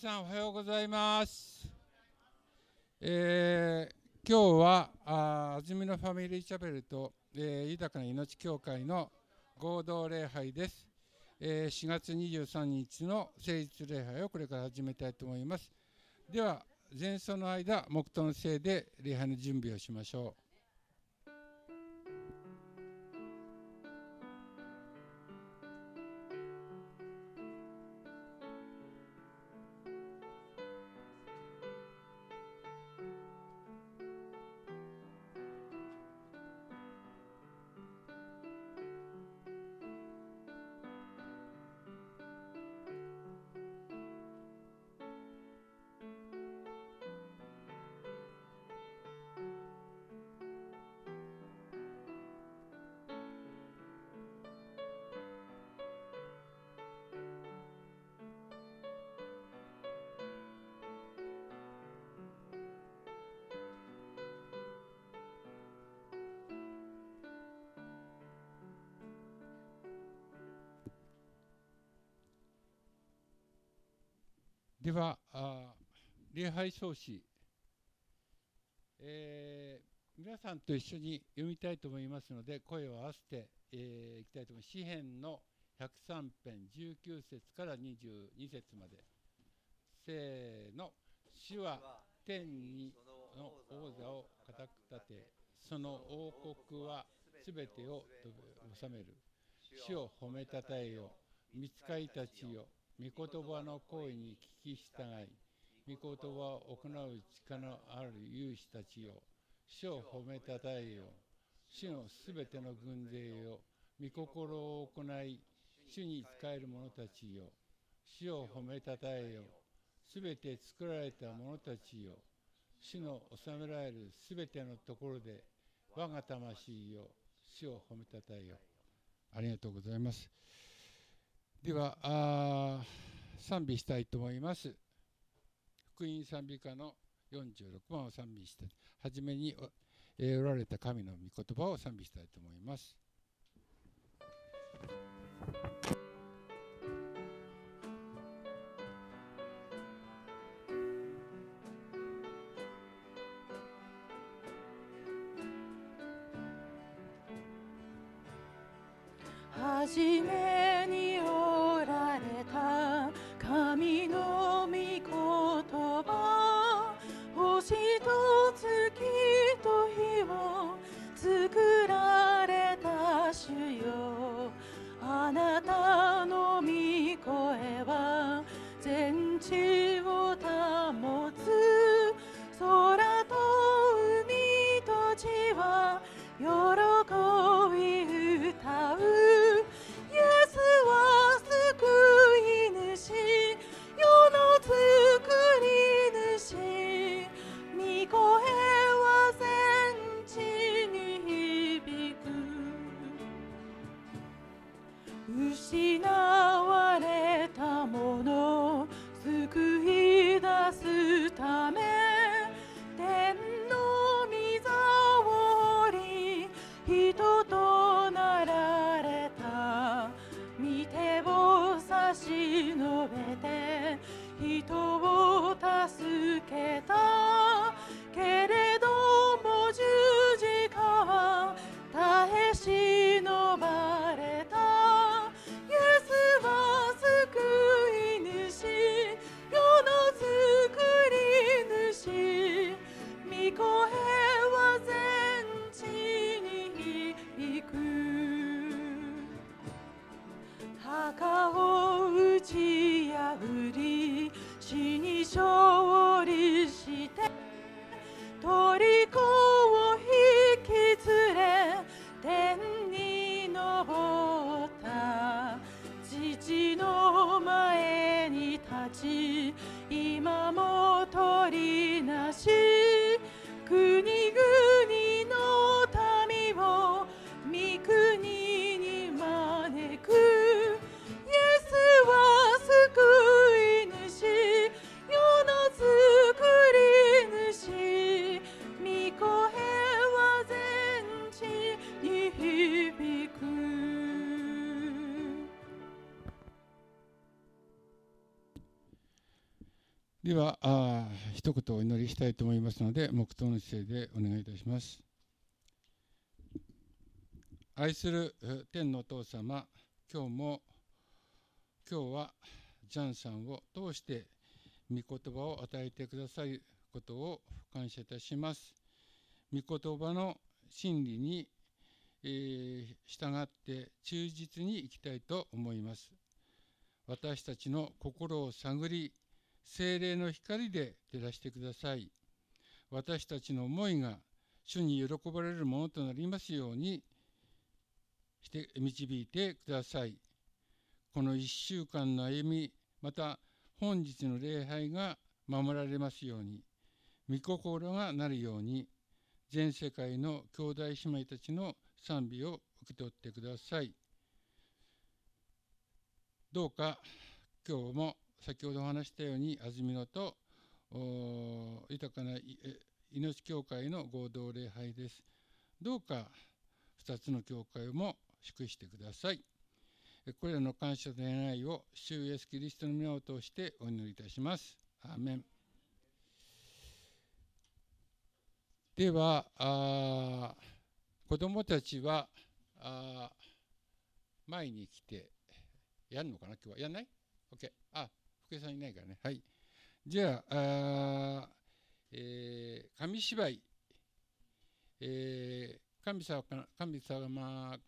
皆さんおはようございます。えー今日はあ安曇野ファミリーチャペルと、えー豊かな命協会の合同礼拝です。えー4月23日の誠実礼拝をこれから始めたいと思います。では前奏の間黙祷のせいで礼拝の準備をしましょう。ではあ礼拝創始、えー皆さんと一緒に読みたいと思いますので声を合わせて、えーいきたいと思います。詩編の103編19節から22節まで。せーの。主は天にの王座を固く立てその王国はすべてを治める。主を褒めたたえよ。見つかりたちよ。御言葉の声に聞き従い御言葉を行う力のある勇士たちよ主を褒めたたえよ。主のすべての軍勢よ御心を行い主に仕える者たちよ主を褒めたたえよ。すべて作られた者たちよ主の治められるすべてのところで我が魂よ主を褒めたたえよ。ありがとうございます。ではあ賛美したいと思います。福音賛美歌の46番を賛美したいはじめにお,、えおられた神の御言葉を賛美したいと思います。はじめ立ち今も取りなし。ではあ一言お祈りしたいと思いますので黙祷の姿勢でお願いいたします。愛する天のお父様今日も今日はジャンさんを通して御言葉を与えてくださることを感謝いたします。御言葉の真理に、えー、従って忠実に生きたいと思います。私たちの心を探り精霊の光で照らしてください。私たちの思いが主に喜ばれるものとなりますようにして導いてください。この1週間の歩みまた本日の礼拝が守られますように御心がなるように全世界の兄弟姉妹たちの賛美を受け取ってください。どうか今日も先ほどお話したように安曇野と豊かな命教会の合同礼拝です。どうか2つの教会も祝してください。これらの感謝と願いを主イエスキリストの皆を通してお祈りいたします。アーメンではあ子どもたちはあ前に来てやるのかな？今日はやんない ?OK。あ、福井さんいないからね。はい。じゃあ、あえー、紙芝居、えー、神様神様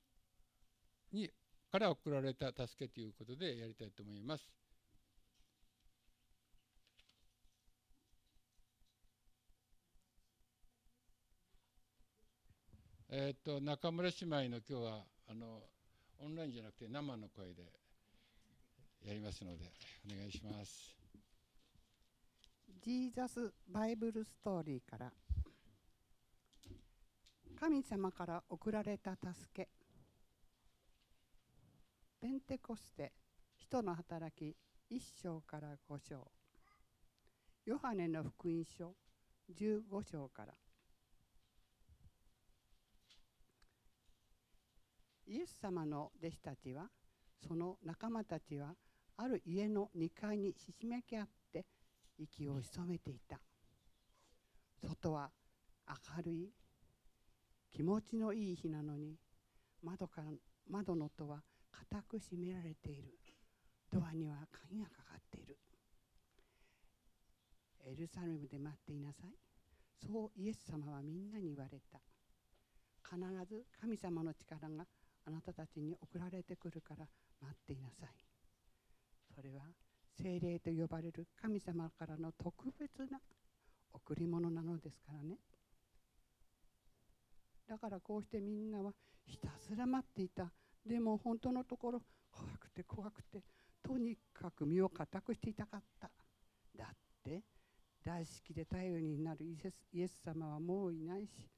にから送られた助けということでやりたいと思います。えっ、と中村姉妹の今日はあのオンラインじゃなくて生の声でやりますのでお願いします。ジーザスバイブルストーリーから神様から送られた助けペンテコステ人の働き1章から5章ヨハネの福音書15章からイエス様の弟子たちはその仲間たちはある家の2階にひしめき合って息を潜めていた。外は明るい気持ちのいい日なのに窓から窓の戸は固く閉められている。ドアには鍵がかかっている。エルサレムで待っていなさい。そうイエス様はみんなに言われた。必ず神様の力があなたたちに送られてくるから待っていなさい。それは精霊と呼ばれる神様からの特別な贈り物なのですからね。だからこうしてみんなはひたすら待っていた。でも本当のところ怖くて怖くてとにかく身を固くしていたかった。だって大好きで頼りになるイエス様はもういないし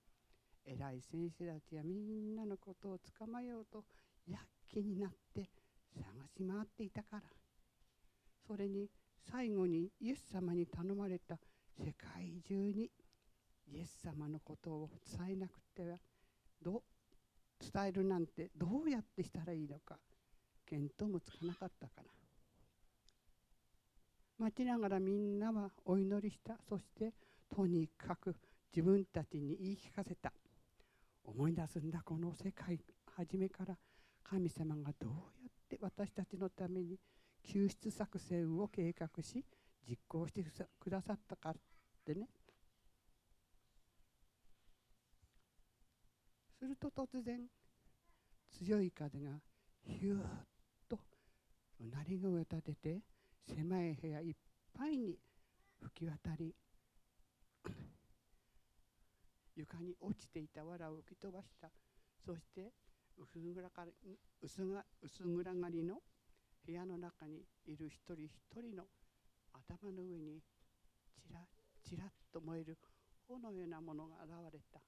偉い先生たちはみんなのことを捕まえようと躍起になって探し回っていたから。それに最後にイエス様に頼まれた世界中にイエス様のことを伝えなくてはど伝えるなんてどうやってしたらいいのか見当もつかなかったから待ちながらみんなはお祈りした。そしてとにかく自分たちに言い聞かせた。思い出すんだこの世界初めから神様がどうやって私たちのために救出作戦を計画し実行してくださったからってね。すると突然強い風がヒューッとうなり声を立てて狭い部屋いっぱいに吹き渡り 床に落ちていた藁を吹き飛ばした。そして薄暗がり薄が薄暗がりの部屋の中にいる一人一人の頭の上にちらちらっと燃える炎のようなものが現れた。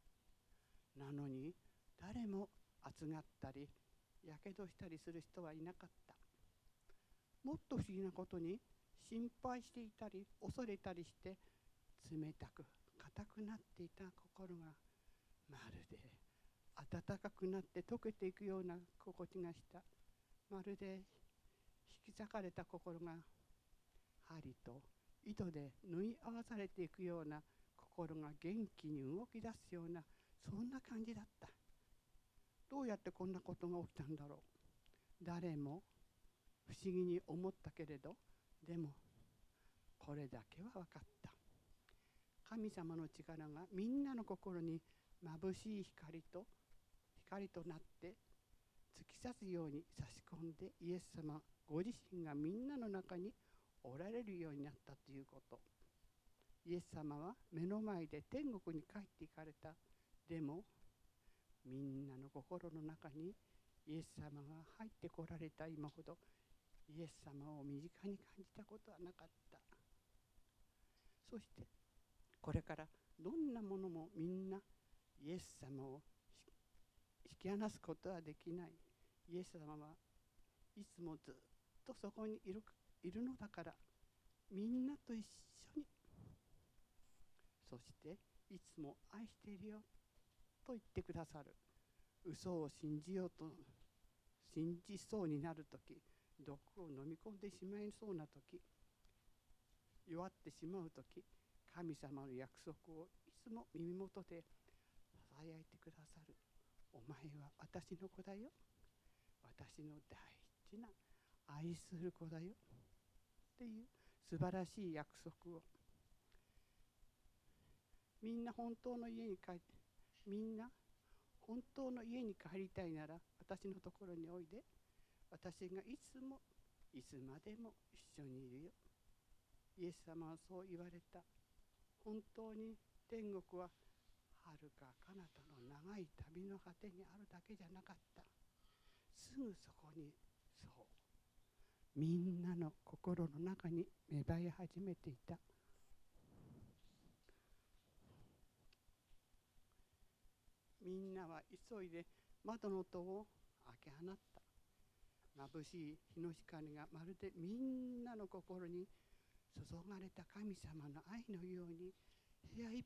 なのに誰も熱がったりやけどしたりする人はいなかった。もっと不思議なことに心配していたり恐れたりして冷たく硬くなっていた心がまるで暖かくなって溶けていくような心地がした。まるで引き裂かれた心が針と糸で縫い合わされていくような心が元気に動き出すようなそんな感じだった。どうやってこんなことが起きたんだろう。誰も不思議に思ったけれどでもこれだけは分かった。神様の力がみんなの心に眩しい光と光となって突き刺すように差し込んでイエス様ご自身がみんなの中におられるようになったということ。イエス様は目の前で天国に帰っていかれた。でもみんなの心の中にイエス様が入ってこられた今ほどイエス様を身近に感じたことはなかった。そしてこれからどんなものもみんなイエス様を引き離すことはできない。イエス様はいつもずっとそこにいるいるのだからみんなと一緒に。そしていつも愛しているよと言ってくださる。嘘を信じようと信じそうになる時毒を飲み込んでしまいそうな時弱ってしまう時神様の約束をいつも耳元でささやいてくださる。お前は私の子だよ。私の大事な愛する子だよ。っていう素晴らしい約束を。みんな本当の家に帰ってみんな本当の家に帰りたいなら私のところにおいで。私がいつもいつまでも一緒にいるよ。イエス様はそう言われた。本当に天国ははるか彼方の長い旅の果てにあるだけじゃなかった。すぐそこにそうみんなの心の中に芽生え始めていた。みんなは急いで窓の戸を開け放った。眩しい日の光がまるでみんなの心に注がれた神様の愛のように部屋いっ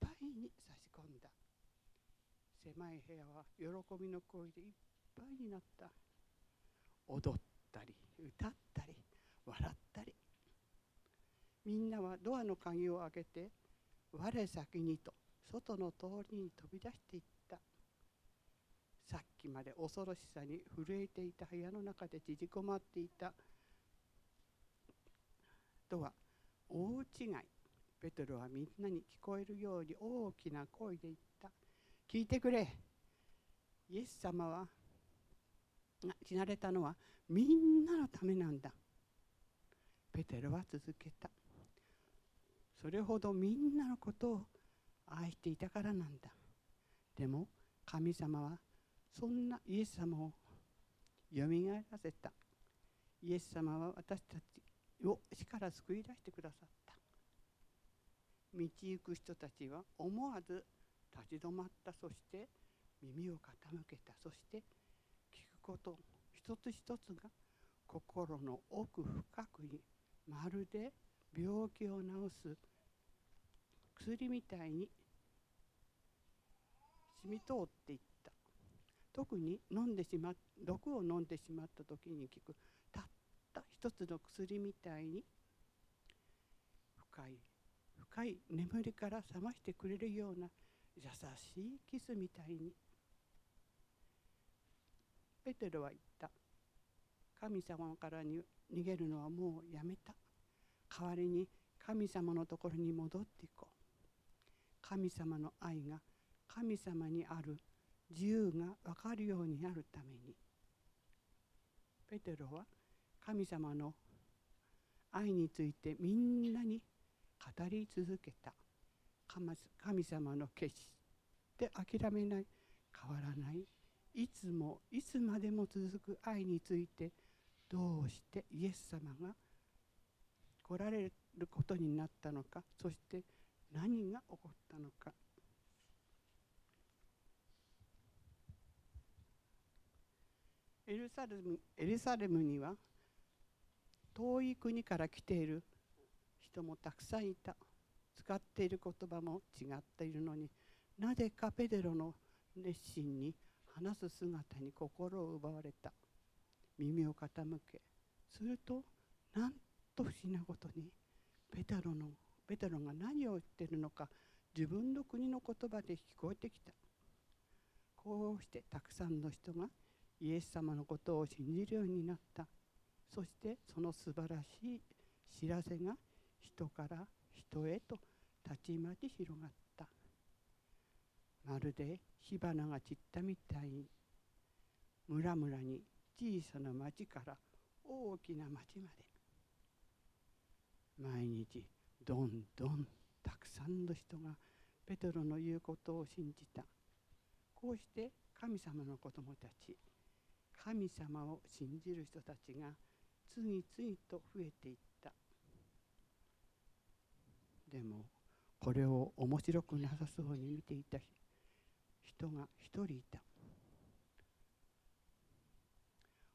ぱいに差し込んだ。狭い部屋は喜びの声でいっぱいになった。踊った。り歌ったり笑ったり。みんなはドアの鍵を開けて我先にと外の通りに飛び出していった。さっきまで恐ろしさに震えていた部屋の中で縮こまっていた。とは大違い。ペトロはみんなに聞こえるように大きな声で言った。聞いてくれ。イエス様は死なれたのはみんなのためなんだ。ペテロは続けた。それほどみんなのことを愛していたからなんだ。でも神様はそんなイエス様をよみがえらせた。イエス様は私たちを死から救い出してくださった。道行く人たちは思わず立ち止まった。そして耳を傾けた。そしてこと一つ一つが心の奥深くにまるで病気を治す薬みたいに染み通っていった。特に飲んでしま毒を飲んでしまった時に効くたった一つの薬みたいに深い深い眠りから覚ましてくれるような優しいキスみたいにペテロは言った。神様から逃げるのはもうやめた。代わりに神様のところに戻っていこう。神様の愛が神様にある自由が分かるようになるために。ペテロは神様の愛についてみんなに語り続けた。神様の決して諦めない。変わらない。いつもいつまでも続く愛についてどうしてイエス様が来られることになったのかそして何が起こったのか。エルサレムエルサレムには遠い国から来ている人もたくさんいた。使っている言葉も違っているのになぜかペデロの熱心に話す姿に心を奪われた。耳を傾けするとなんと不思議なことにペテロのペテロが何を言ってるのか自分の国の言葉で聞こえてきた。こうしてたくさんの人がイエス様のことを信じるようになった。そしてその素晴らしい知らせが人から人へとたちまち広がった。まるで火花が散ったみたいに村々に小さな町から大きな町まで毎日どんどんたくさんの人がペテロの言うことを信じた。こうして神様の子供たち神様を信じる人たちが次々と増えていった。でもこれを面白くなさそうに見ていた人が一人いた。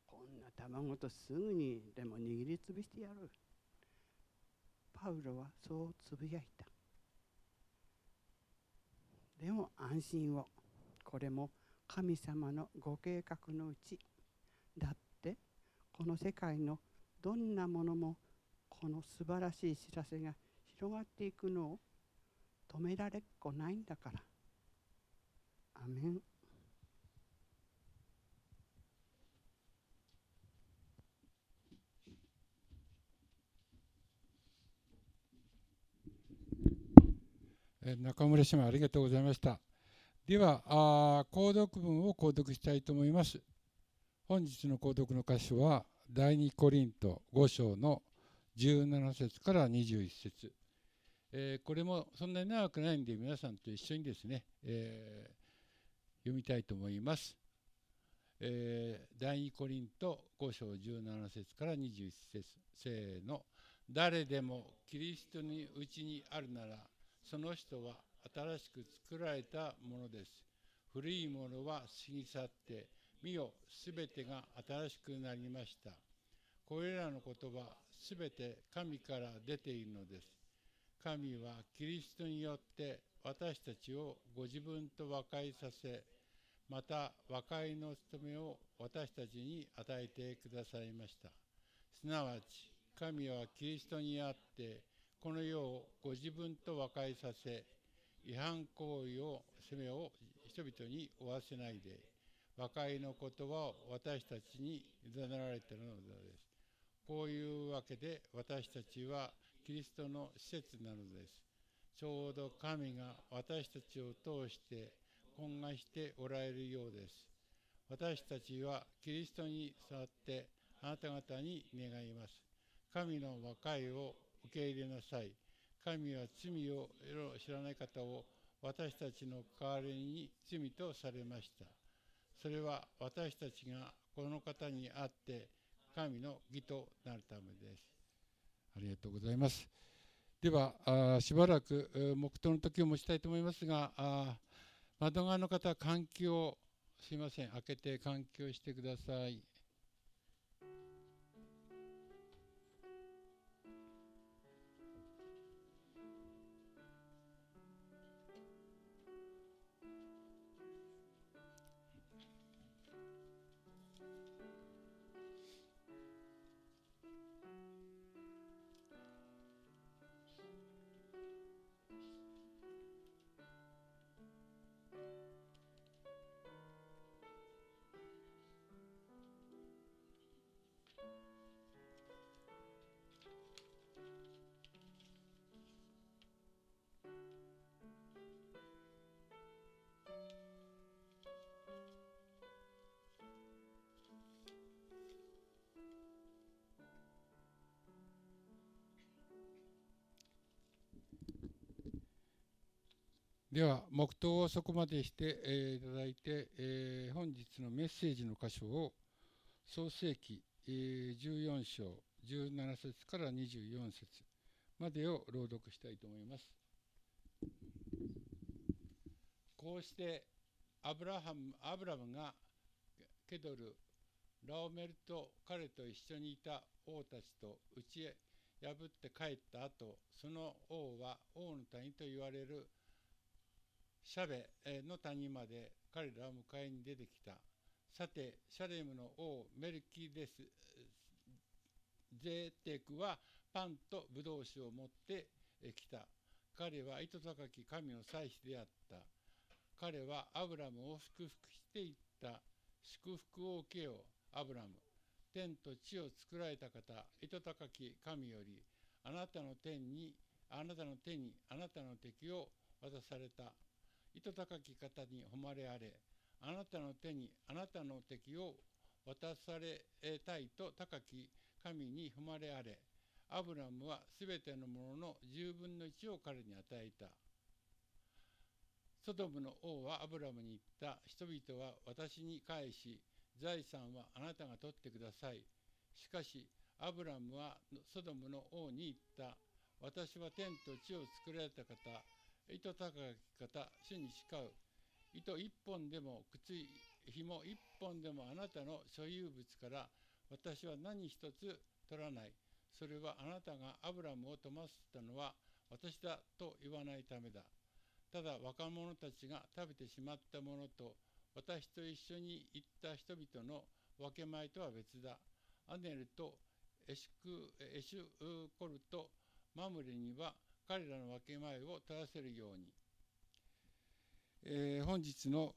こんな卵とすぐにでも握りつぶしてやる。パウロはそうつぶやいた。でも安心を。これも神様のご計画のうち。だってこの世界のどんなものもこの素晴らしい知らせが広がっていくのを止められっこないんだから。アメン中村姉妹ありがとうございました。ではあ購読文を購読したいと思います。本日の購読の箇所は第2コリント5章の17節から21節、えー、これもそんなに長くないんで皆さんと一緒にですね、えー、読みたいと思います、えー、第2コリント5章17節から21節せーの誰でもキリストにうちにあるならその人は新しく作られたものです。古いものは過ぎ去って、見よ、すべてが新しくなりました。これらの言葉、すべて神から出ているのです。神はキリストによって私たちをご自分と和解させ、また和解の務めを私たちに与えてくださいました。すなわち、神はキリストにあってこの世をご自分と和解させ、違反行為を、責めを人々に負わせないで、和解の言葉を私たちに委ねられているのです。こういうわけで私たちはキリストの施設なのです。ちょうど神が私たちを通して懇願しておられるようです。私たちはキリストに触ってあなた方に願います。神の和解を受け入れなさい。神は罪を知らない方を私たちの代わりに罪とされました。それは私たちがこの方にあって神の義となるためです。ありがとうございます。ではあしばらく黙祷の時を持ちたいと思いますがあ窓側の方換気をすいません開けて換気をしてください。では黙祷をそこまでして、えー、いただいて、えー、本日のメッセージの箇所を創世記、えー、14章17節から24節までを朗読したいと思います。こうしてアブラハムアブラムがケドルラオメルと彼と一緒にいた王たちと打ち破って帰った後その王は王の谷と言われるシャベの谷まで彼らは迎えに出てきた。さて、シャレムの王メルキデス・ゼーテクはパンとブドウ酒を持ってきた。彼は糸高き神の祭司であった。彼はアブラムを祝福していった。祝福を受けよ、アブラム。天と地を作られた方、糸高き神より、あなたの天に、あなたの手にあなたの敵を渡された。糸高き方に誉れあれ。あなたの手にあなたの敵を渡されたいと高き神に誉れあれ。アブラムはすべてのものの10分の1を彼に与えた。ソドムの王はアブラムに言った。人々は私に返し、財産はあなたが取ってください。しかし、アブラムはソドムの王に言った。私は天と地を作られた方、糸高き方、主に誓う。糸一本でも靴紐一本でもあなたの所有物から私は何一つ取らない。それはあなたがアブラムを飛ませたのは私だと言わないためだ。ただ若者たちが食べてしまったものと私と一緒に行った人々の分け前とは別だ。アネルとエシクエシュコルとマムレには彼らの分け前を正せるように。えー、本日の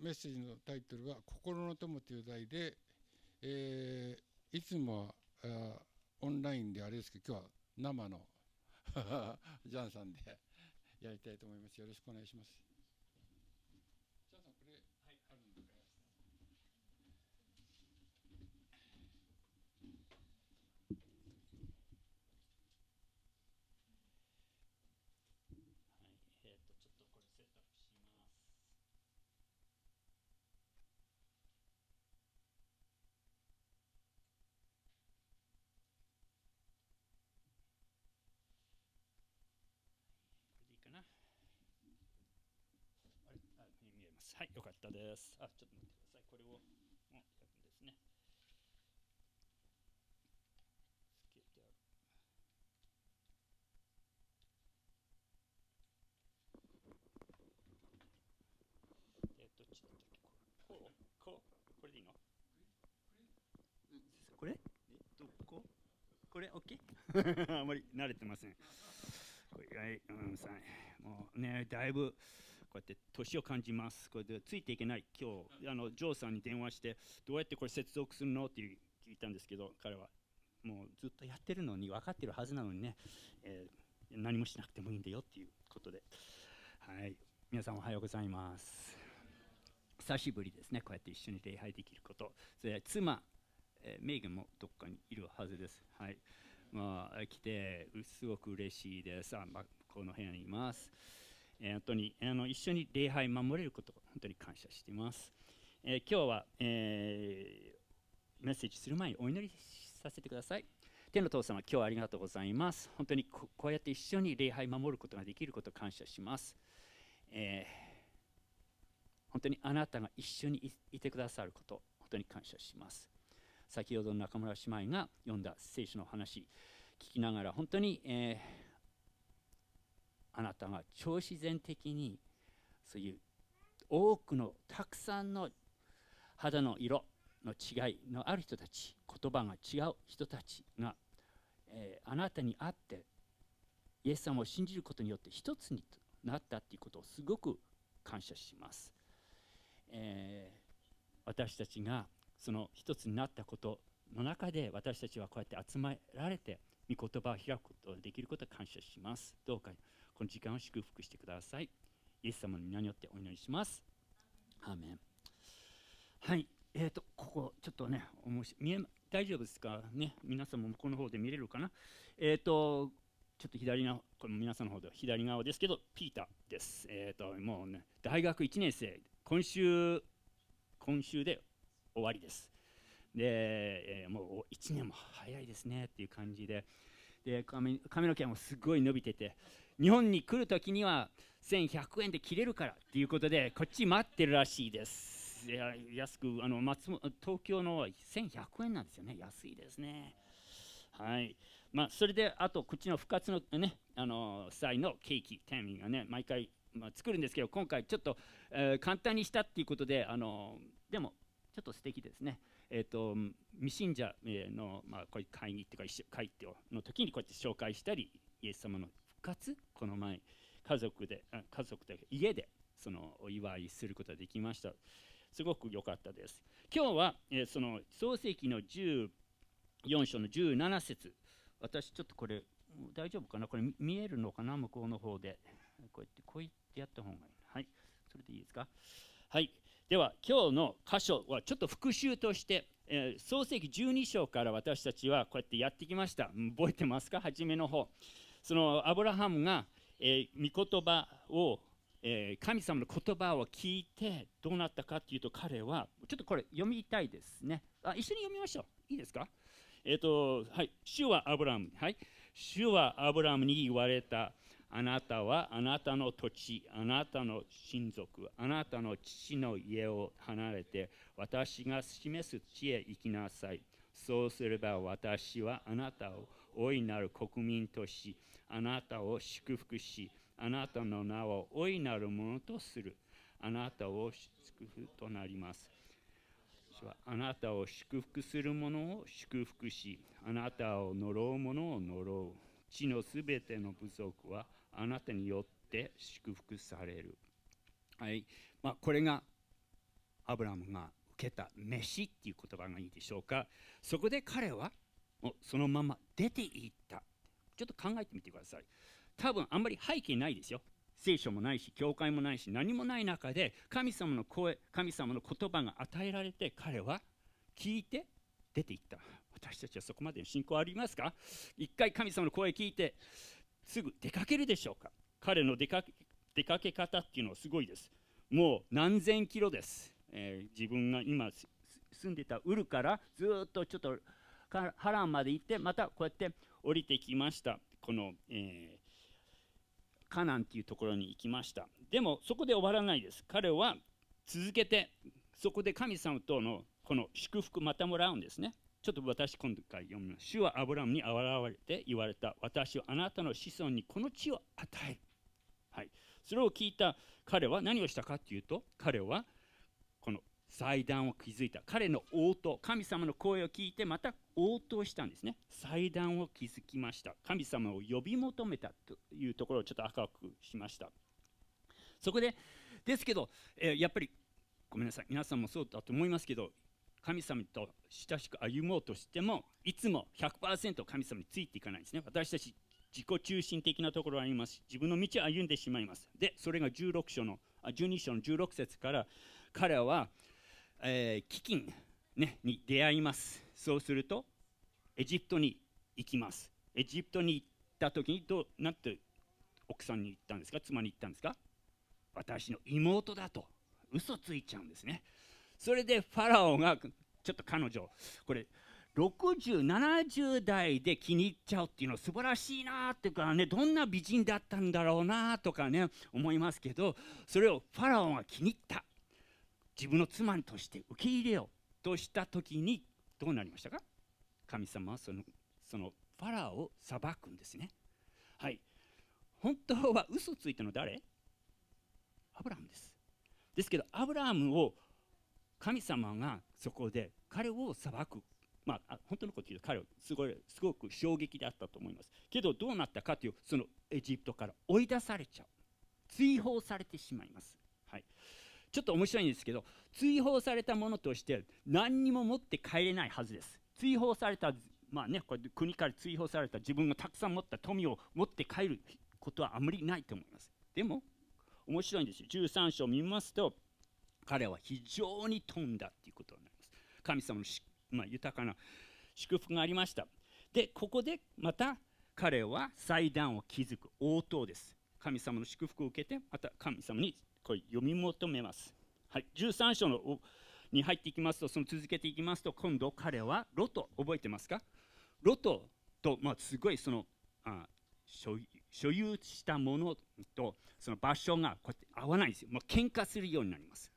メッセージのタイトルは「心の友」という題で、えー、いつもはオンラインであれですけど今日は生の ジャンさんでやりたいと思います。よろしくお願いします。ジャンさんこれ、はい、あるんではい、よかったです。あ、ちょっと待ってください。これを、うん、やるんですね。つけてある。えどっちだったっけこうこうこれでいいの？これ？えどここれ ?OK? あまり慣れてません。はい、うん、さもうね、だいぶ。こうやって年を感じます。これでついていけない。今日、あのジョーさんに電話して、どうやってこれ接続するの？って聞いたんですけど、彼はもうずっとやってるのに分かってるはずなのにね、えー、何もしなくてもいいんだよっていうことで。はい。皆さんおはようございます。久しぶりですね。こうやって一緒に礼拝できること。それ妻、えー、メイガンもどっかにいるはずです。はい。まあ、来て、すごく嬉しいです。あまあ、この部屋にいます。えー、本当にあの一緒に礼拝守れること本当に感謝しています。えー、今日は、えー、メッセージする前にお祈りさせてください。天の父様、今日はありがとうございます。本当にこうやって一緒に礼拝守ることができること感謝します。えー、本当にあなたが一緒にいてくださること、本当に感謝します。先ほどの中村姉妹が読んだ聖書の話、聞きながら本当に、えーあなたが超自然的にそういう多くのたくさんの肌の色の違いのある人たち言葉が違う人たちが、えー、あなたに会ってイエス様を信じることによって一つになったということをすごく感謝します、えー、私たちがその一つになったことの中で私たちはこうやって集められて御言葉を開くことができることを感謝します。どうかこの時間を祝福してください。イエス様の皆によってお祈りします。アーメンはい、えーと、ここちょっとね、面白見え大丈夫ですかね、皆さんも向こうの方で見れるかな？えっ、ー、と、ちょっと左の、これ皆さんの方で左側ですけど、ピーターです。えっ、ー、と、もうね、大学1年生、今週、今週で終わりです。で、えー、もう1年も早いですねっていう感じで、で髪髪の毛もすごい伸びてて、日本に来るときには1100円で切れるからっていうことでこっち待ってるらしいです。いや安くあの松東京の1100円なんですよね。安いですね。はい。まあそれであとこっちの復活のねあの際のケーキタイミングがね毎回、まあ、作るんですけど今回ちょっと、えー、簡単にしたっていうことであのでもちょっと素敵ですね。えー、と未信者の、まあ、こういう会議っていうか会っての時にこうやって紹介したりイエス様の活？この前家族で家族で家でそのお祝いすることができました。すごく良かったです。今日は、えーその創世記の14章の17節。私ちょっとこれ大丈夫かな？これ見えるのかな？向こうの方で。こうやってこうやってやった方がいい。はい。それでいいですか？はい。では今日の箇所はちょっと復習として、えー創世記12章から私たちはこうやってやってきました。覚えてますか？初めの方。そのアブラハムが、えー御言葉を、えー神様の言葉を聞いてどうなったかっていうと彼はちょっとこれ読みたいですね。あ一緒に読みましょう。いいですか？えっ、とはい主はアブラハムはい。主はアブラハムに言われた。あなたはあなたの土地、あなたの親族、あなたの父の家を離れて、私が示す地へ行きなさい。そうすれば私はあなたを大いなる国民とし、あなたを祝福し、あなたの名を大いなるものとする。あなたを祝福となります。主はあなたを祝福する者を祝福し、あなたを呪う者を呪う。地のすべての部族はあなたによって祝福される。はい。まあ、これがアブラムが受けた飯っていう言葉がいいでしょうか。そこで彼はもうそのまま出て行った。ちょっと考えてみてください。多分あんまり背景ないですよ。聖書もないし、教会もないし、何もない中で神様の声、神様の言葉が与えられて彼は聞いて出て行った。私たちはそこまでの信仰ありますか？一回神様の声聞いてすぐ出かけるでしょうか？彼の出かけ出かけ方っていうのはすごいですもう何千キロです、えー自分が今住んでたウルからずっとちょっとハランまで行ってまたこうやって降りてきましたこの、えーカナンっていうところに行きましたでもそこで終わらないです彼は続けてそこで神様とのこの祝福またもらうんですねちょっと私今回読みます。主はアブラムに現れて言われた。私はあなたの子孫にこの地を与える。はい。それを聞いた彼は何をしたかというと、彼はこの祭壇を築いた。彼の応答、神様の声を聞いてまた応答したんですね。祭壇を築きました。神様を呼び求めたというところをちょっと赤くしました。そこで、ですけど、えーやっぱりごめんなさい、皆さんもそうだと思いますけど、神様と親しく歩もうとしてもいつも100%神様についていかないんですね私たち自己中心的なところがあります自分の道を歩んでしまいますでそれが16章のあ12章の16節から彼は、えー飢饉、ね、に出会いますそうするとエジプトに行きます。エジプトに行った時にどうなんて奥さんに言ったんですか？妻に言ったんですか？私の妹だと。嘘ついちゃうんですね。それでファラオがちょっと彼女これ6070代で気に入っちゃうっていうのは素晴らしいなっていうかねどんな美人だったんだろうなとかね思いますけどそれをファラオが気に入った。自分の妻として受け入れようとした時にどうなりましたか？神様はそのそのファラオを裁くんですね。はい。本当は嘘ついたの誰？アブラハムです。ですけどアブラハムを神様がそこで彼を裁く、まあ、本当のこと言うと彼はすごいすごく衝撃であったと思います。けどどうなったかというそのエジプトから追い出されちゃう。追放されてしまいます、ちょっと面白いんですけど追放されたものとして何にも持って帰れないはずです。追放されたまあねこれ国から追放された自分がたくさん持った富を持って帰ることはあまりないと思います。でも面白いんですよ。13章を見ますと彼は非常に富んだということになります。神様の、まあ、豊かな祝福がありました。でここでまた彼は祭壇を築く応答です。神様の祝福を受けてまた神様にこう読み求めますはい13章のに入っていきますとその続けていきますと今度彼はロト覚えてますか？ロトと、まあ、すごいそのあ所有したものとその場所がこうやって合わないんですよ。もう喧嘩するようになります。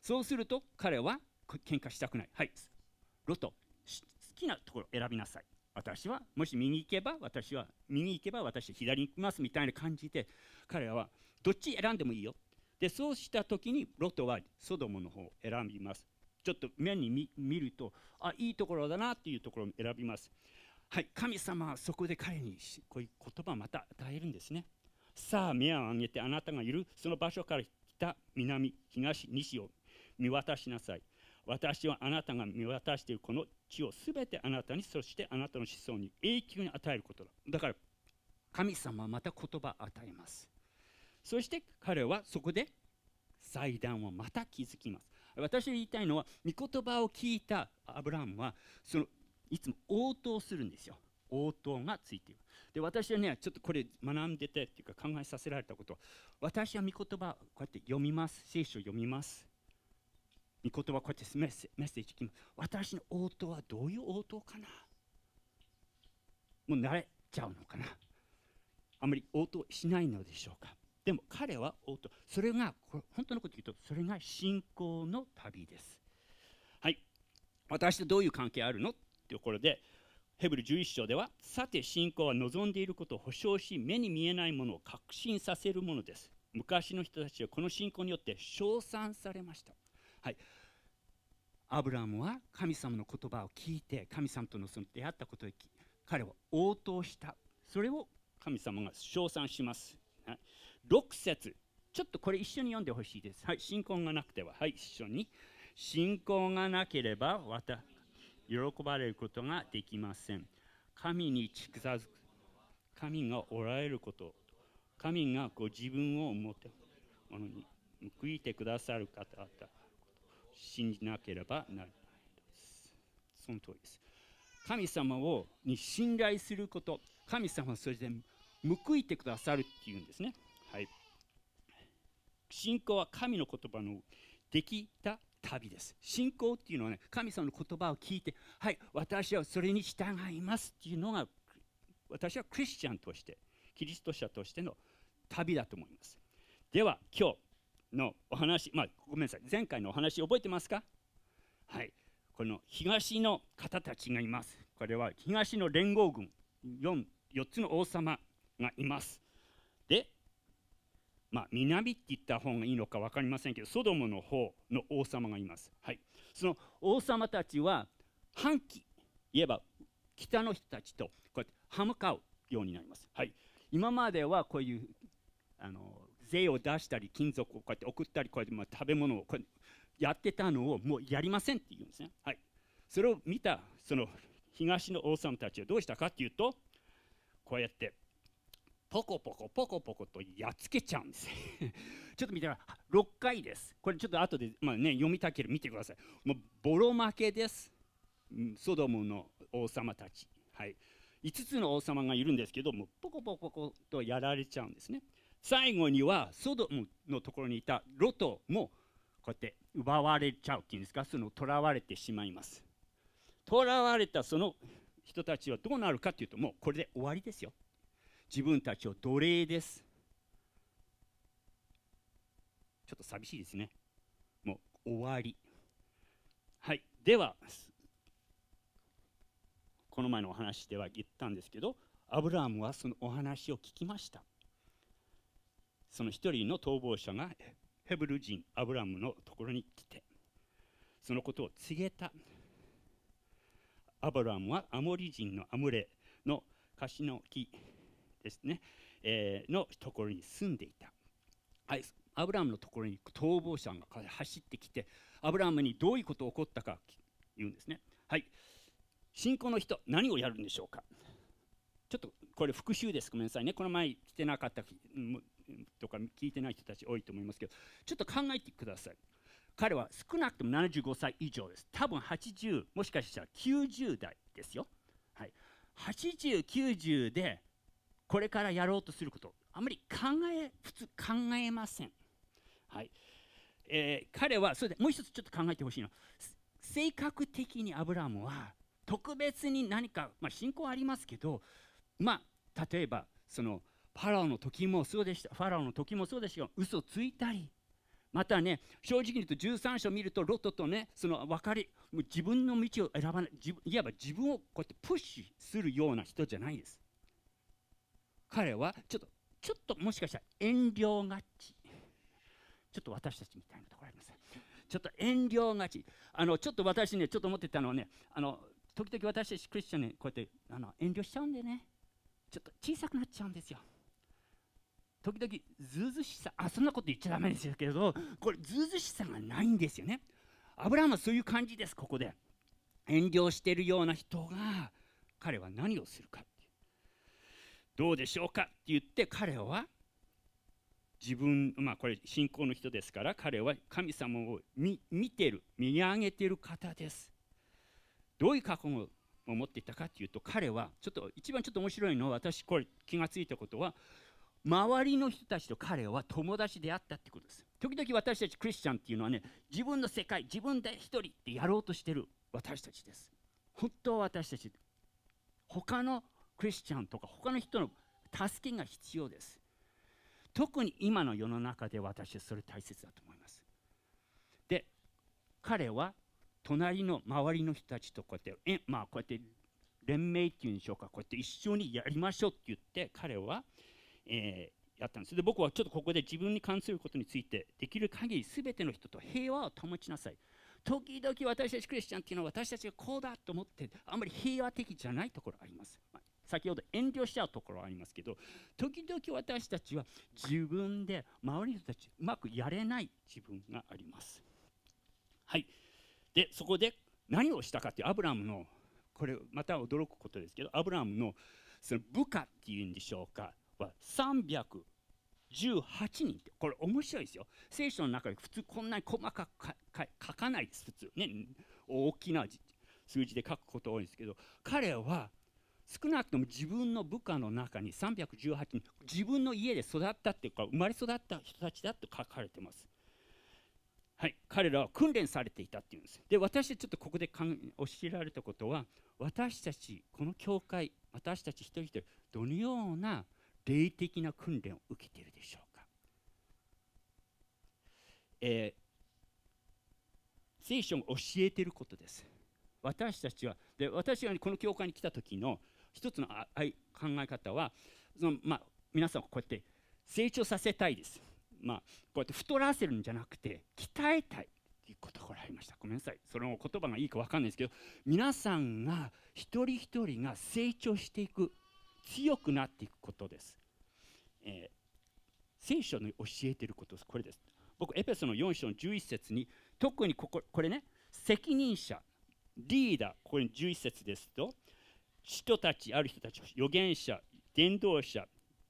そうすると彼は喧嘩したくない。はい、ロト、好きなところ選びなさい。私はもし右行けば私は右行けば私は左に行きますみたいな感じで彼らはどっち選んでもいいよ。でそうした時にロトはソドムの方を選びます。ちょっと目に見るとあいいところだなっていうところを選びます。はい神様はそこで彼にこういう言葉をまた与えるんですね。さあ目を上げてあなたがいる。その場所から北南東西を見渡しなさい。私はあなたが見渡しているこの地をすべてあなたにそしてあなたの子孫に永久に与えることだ。だから神様はまた言葉を与えます。そして彼はそこで祭壇をまた築きます。私が言いたいのは御言葉を聞いたアブラハムはそのいつも応答するんですよ。応答がついている。で私はねちょっとこれ学んでてっていうか考えさせられたこと。私は御言葉こうやって読みます。聖書を読みます。御言葉こうやってメッセメッセージ聞きます。私の応答はどういう応答かな。もう慣れちゃうのかな。あまり応答しないのでしょうか。でも彼は応答それがこれ本当のこと言うとそれが信仰の旅です。はい。私とどういう関係あるのっていうところでヘブル11章ではさて信仰は望んでいることを保証し目に見えないものを確信させるものです。昔の人たちはこの信仰によって称賛されました。はい。アブラムは神様の言葉を聞いて神様とのその出会ったことで彼は応答した。それを神様が称賛します、はい、6節。ちょっとこれ一緒に読んでほしいです。はい。信仰がなくては。はい。一緒に。信仰がなければ私喜ばれることができません。神に近づく。神がおられること。神がご自分を思って。ものに報いてくださる方々。信じなければならないです。その通りです。神様をに信頼すること。神様はそれで報いてくださるっていうんですね。はい信仰は神の言葉のできた旅です。信仰っていうのはね神様の言葉を聞いてはい私はそれに従いますっていうのが私はクリスチャンとしてキリスト者としての旅だと思います。では今日のお話まあごめんなさい。前回のお話覚えてますか？はい。この東の方たちがいます。これは東の連合軍 4, 4つの王様がいます。まあ、南って言った方がいいのか分かりませんけどソドムの方の王様がいます、はい、その王様たちは半期言えば北の人たちとこうやって歯向かうようになります、はい、今まではこういうあの税を出したり金属をこうやって送ったりこうやってまあ食べ物をこうやってたのをもうやりませんって言うんですね、はい、それを見たその東の王様たちはどうしたかっていうとこうやってポコポコポコポコとやっつけちゃうんです。ちょっと見たら6回です。これちょっと後で、まあね、読みたければ見てください。もうボロ負けです。ソドムの王様たち、はい、5つの王様がいるんですけどもポコポコポコとやられちゃうんですね。最後にはソドムのところにいたロトもこうやって奪われちゃうっていうんですか。その囚われてしまいます。囚われたその人たちはどうなるかというともうこれで終わりですよ。自分たちを奴隷です。ちょっと寂しいですね。もう終わり。はい。ではこの前のお話では言ったんですけどアブラハムはそのお話を聞きました。その一人の逃亡者がヘブル人アブラムのところに来てそのことを告げた。アブラムはアモリ人のアムレのカシの木。ですね、えー、のところに住んでいた、はい、アブラハムのところに逃亡者が走ってきてアブラハムにどういうことが起こったか言うんですね。はい。信仰の人何をやるんでしょうか。ちょっとこれ復習です。ごめんなさいね。この前来てなかったとか聞いてない人たち多いと思いますけど。ちょっと考えてください。彼は少なくとも75歳以上です。多分80もしかしたら90代ですよ。はい。8090でこれからやろうとすること。あまり考え普通考えません、はい。えー、彼はそれでもう一つちょっと考えてほしいの。性格的にアブラムは特別に何か、まあ、信仰ありますけどまあ例えばそのファラオの時もそうでした。ファラオの時もそうでしたが嘘ついたり。またね正直に言うと13章見るとロトとねその別れ自分の道を選ばないいわば自分をこうやってプッシュするような人じゃないです。彼はちょっとちょっともしかしたら遠慮がち。ちょっと私たちみたいなところあります。ちょっと遠慮がち。あのちょっと私ねちょっと思ってたのはねあの時々私たちクリスチャンねこうやってあの遠慮しちゃうんでね。ちょっと小さくなっちゃうんですよ。時々ずうずしさあそんなこと言っちゃダメですけどこれずうずしさがないんですよね。アブラハムはそういう感じですここで。遠慮しているような人が彼は何をするか。どうでしょうかって言って彼は自分まあこれ信仰の人ですから彼は神様を見見てる見上げてる方です。どういう覚悟を持っていたかっていうと彼はちょっと一番ちょっと面白いのは私これ気がついたことは周りの人たちと彼は友達であったってことです。時々私たちクリスチャンっていうのはね自分の世界自分で一人ってやろうとしてる私たちです。本当は私たち他のクリスチャンとか他の人の助けが必要です。特に今の世の中で私はそれ大切だと思います。で彼は隣の周りの人たちとこうやってえまあこうやって連盟っていうんでしょうかこうやって一緒にやりましょうって言って彼はえー、やったんです。で僕はちょっとここで自分に関することについてできる限り全ての人と平和を保ちなさい。時々私たちクリスチャンっていうのは私たちがこうだと思ってあんまり平和的じゃないところあります、先ほど遠慮しちゃうところありますけど時々私たちは自分で周りの人たちうまくやれない自分があります。はい。でそこで何をしたかってアブラムのこれまた驚くことですけどアブラムのその部下っていうんでしょうかは318人ってこれ面白いですよ。聖書の中で普通こんなに細かく書かないです普通。ね大きな数字で書くこと多いんですけど彼は少なくとも自分の部下の中に318人自分の家で育ったっていうか生まれ育った人たちだと書かれてます。はい、彼らは訓練されていたっていうんです。で、私ちょっとここで教えられたことは、私たち、この教会、私たち一人一人、どのような霊的な訓練を受けているでしょうか、えー、聖書が教えていることです。私たちはで私がこの教会に来た時の一つの考え方はその、まあ、皆さんこうやって成長させたいです、まあ、こうやって太らせるんじゃなくて鍛えたいということがありましたごめんなさいその言葉がいいか分かんないですけど皆さんが一人一人が成長していく強くなっていくことです。えー、聖書の教えていることです。これです。僕、エペソの4章の11節に、特にここ、これね、責任者、リーダー、これ11節ですと、人たち、ある人たち、預言者、伝道者、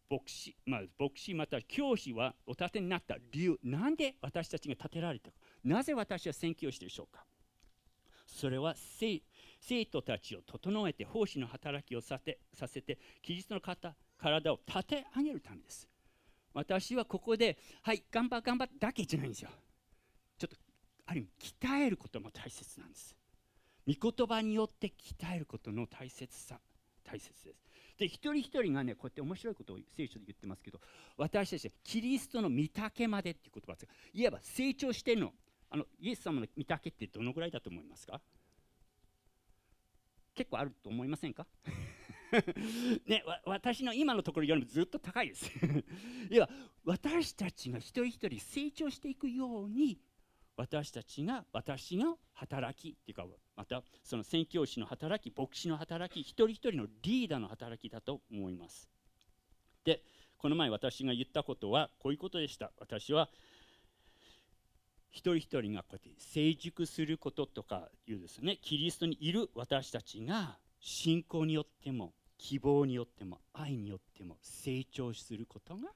牧師、まあ、牧師また教師はお立てになった。理由、なんで私たちが立てられたか、なぜ私は宣教しているでしょうか。それは生徒たちを整えて奉仕の働きをさてさせてキリストの方体を立て上げるためです。私はここではい頑張頑張だけじゃないんですよ。ちょっとある意味鍛えることも大切なんです。御言葉によって鍛えることの大切さ大切です。で一人一人がねこうやって面白いことを聖書で言ってますけど私たちキリストの御丈までっていう言葉ですいわば成長してるの。あのイエス様の御丈ってどのぐらいだと思いますか？結構あると思いませんか？ね、私の今のところよりもずっと高いです。要は私たちが一人一人成長していくように私たちが私の働きっていうかまたその宣教師の働き牧師の働き一人一人のリーダーの働きだと思いますでこの前私が言ったことはこういうことでした私は一人一人がこうやって成熟することとかいうですねキリストにいる私たちが信仰によっても希望によっても愛によっても成長することが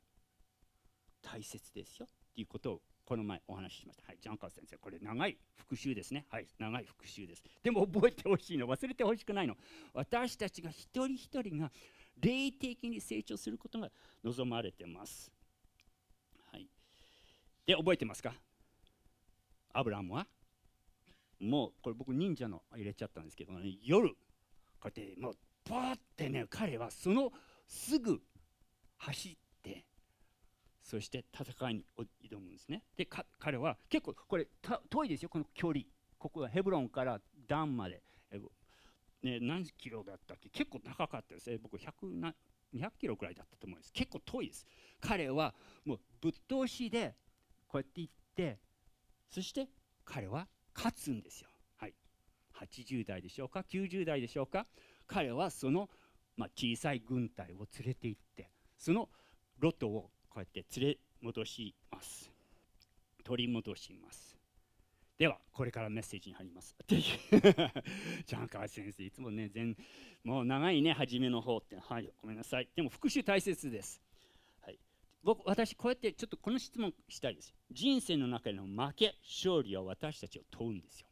大切ですよっていうことをこの前お話ししました。はい、ジャンカー先生、これ長い復習ですね。はい、長い復習です。でも覚えてほしいの、忘れてほしくないの。私たちが一人一人が霊的に成長することが望まれてます。はい。で、覚えてますか？アブラムは？もうこれ僕忍者の入れちゃったんですけど、ね、夜こうやってもうパーってね彼はそのすぐ走ってそして戦いに挑むんですね。で彼は結構これ遠いですよ。この距離。ここはヘブロンからダンまで、ね、何キロだったっけ？結構高かったです。ね僕100な200キロくらいだったと思います。結構遠いです。彼はもうぶっ通しでこうやって行っってそして彼は勝つんですよ。はい、80代でしょうか？90代でしょうか？彼はその、まあ、小さい軍隊を連れて行ってそのロトをこうやって連れ戻します。取り戻します。ではこれからメッセージに入ります。っていう。ジャンカー先生いつもね全もう長いね初めの方って。はいごめんなさい。でも復習大切です。はい。僕私こうやってちょっとこの質問したいです。人生の中での負け勝利は私たちを問うんですよ。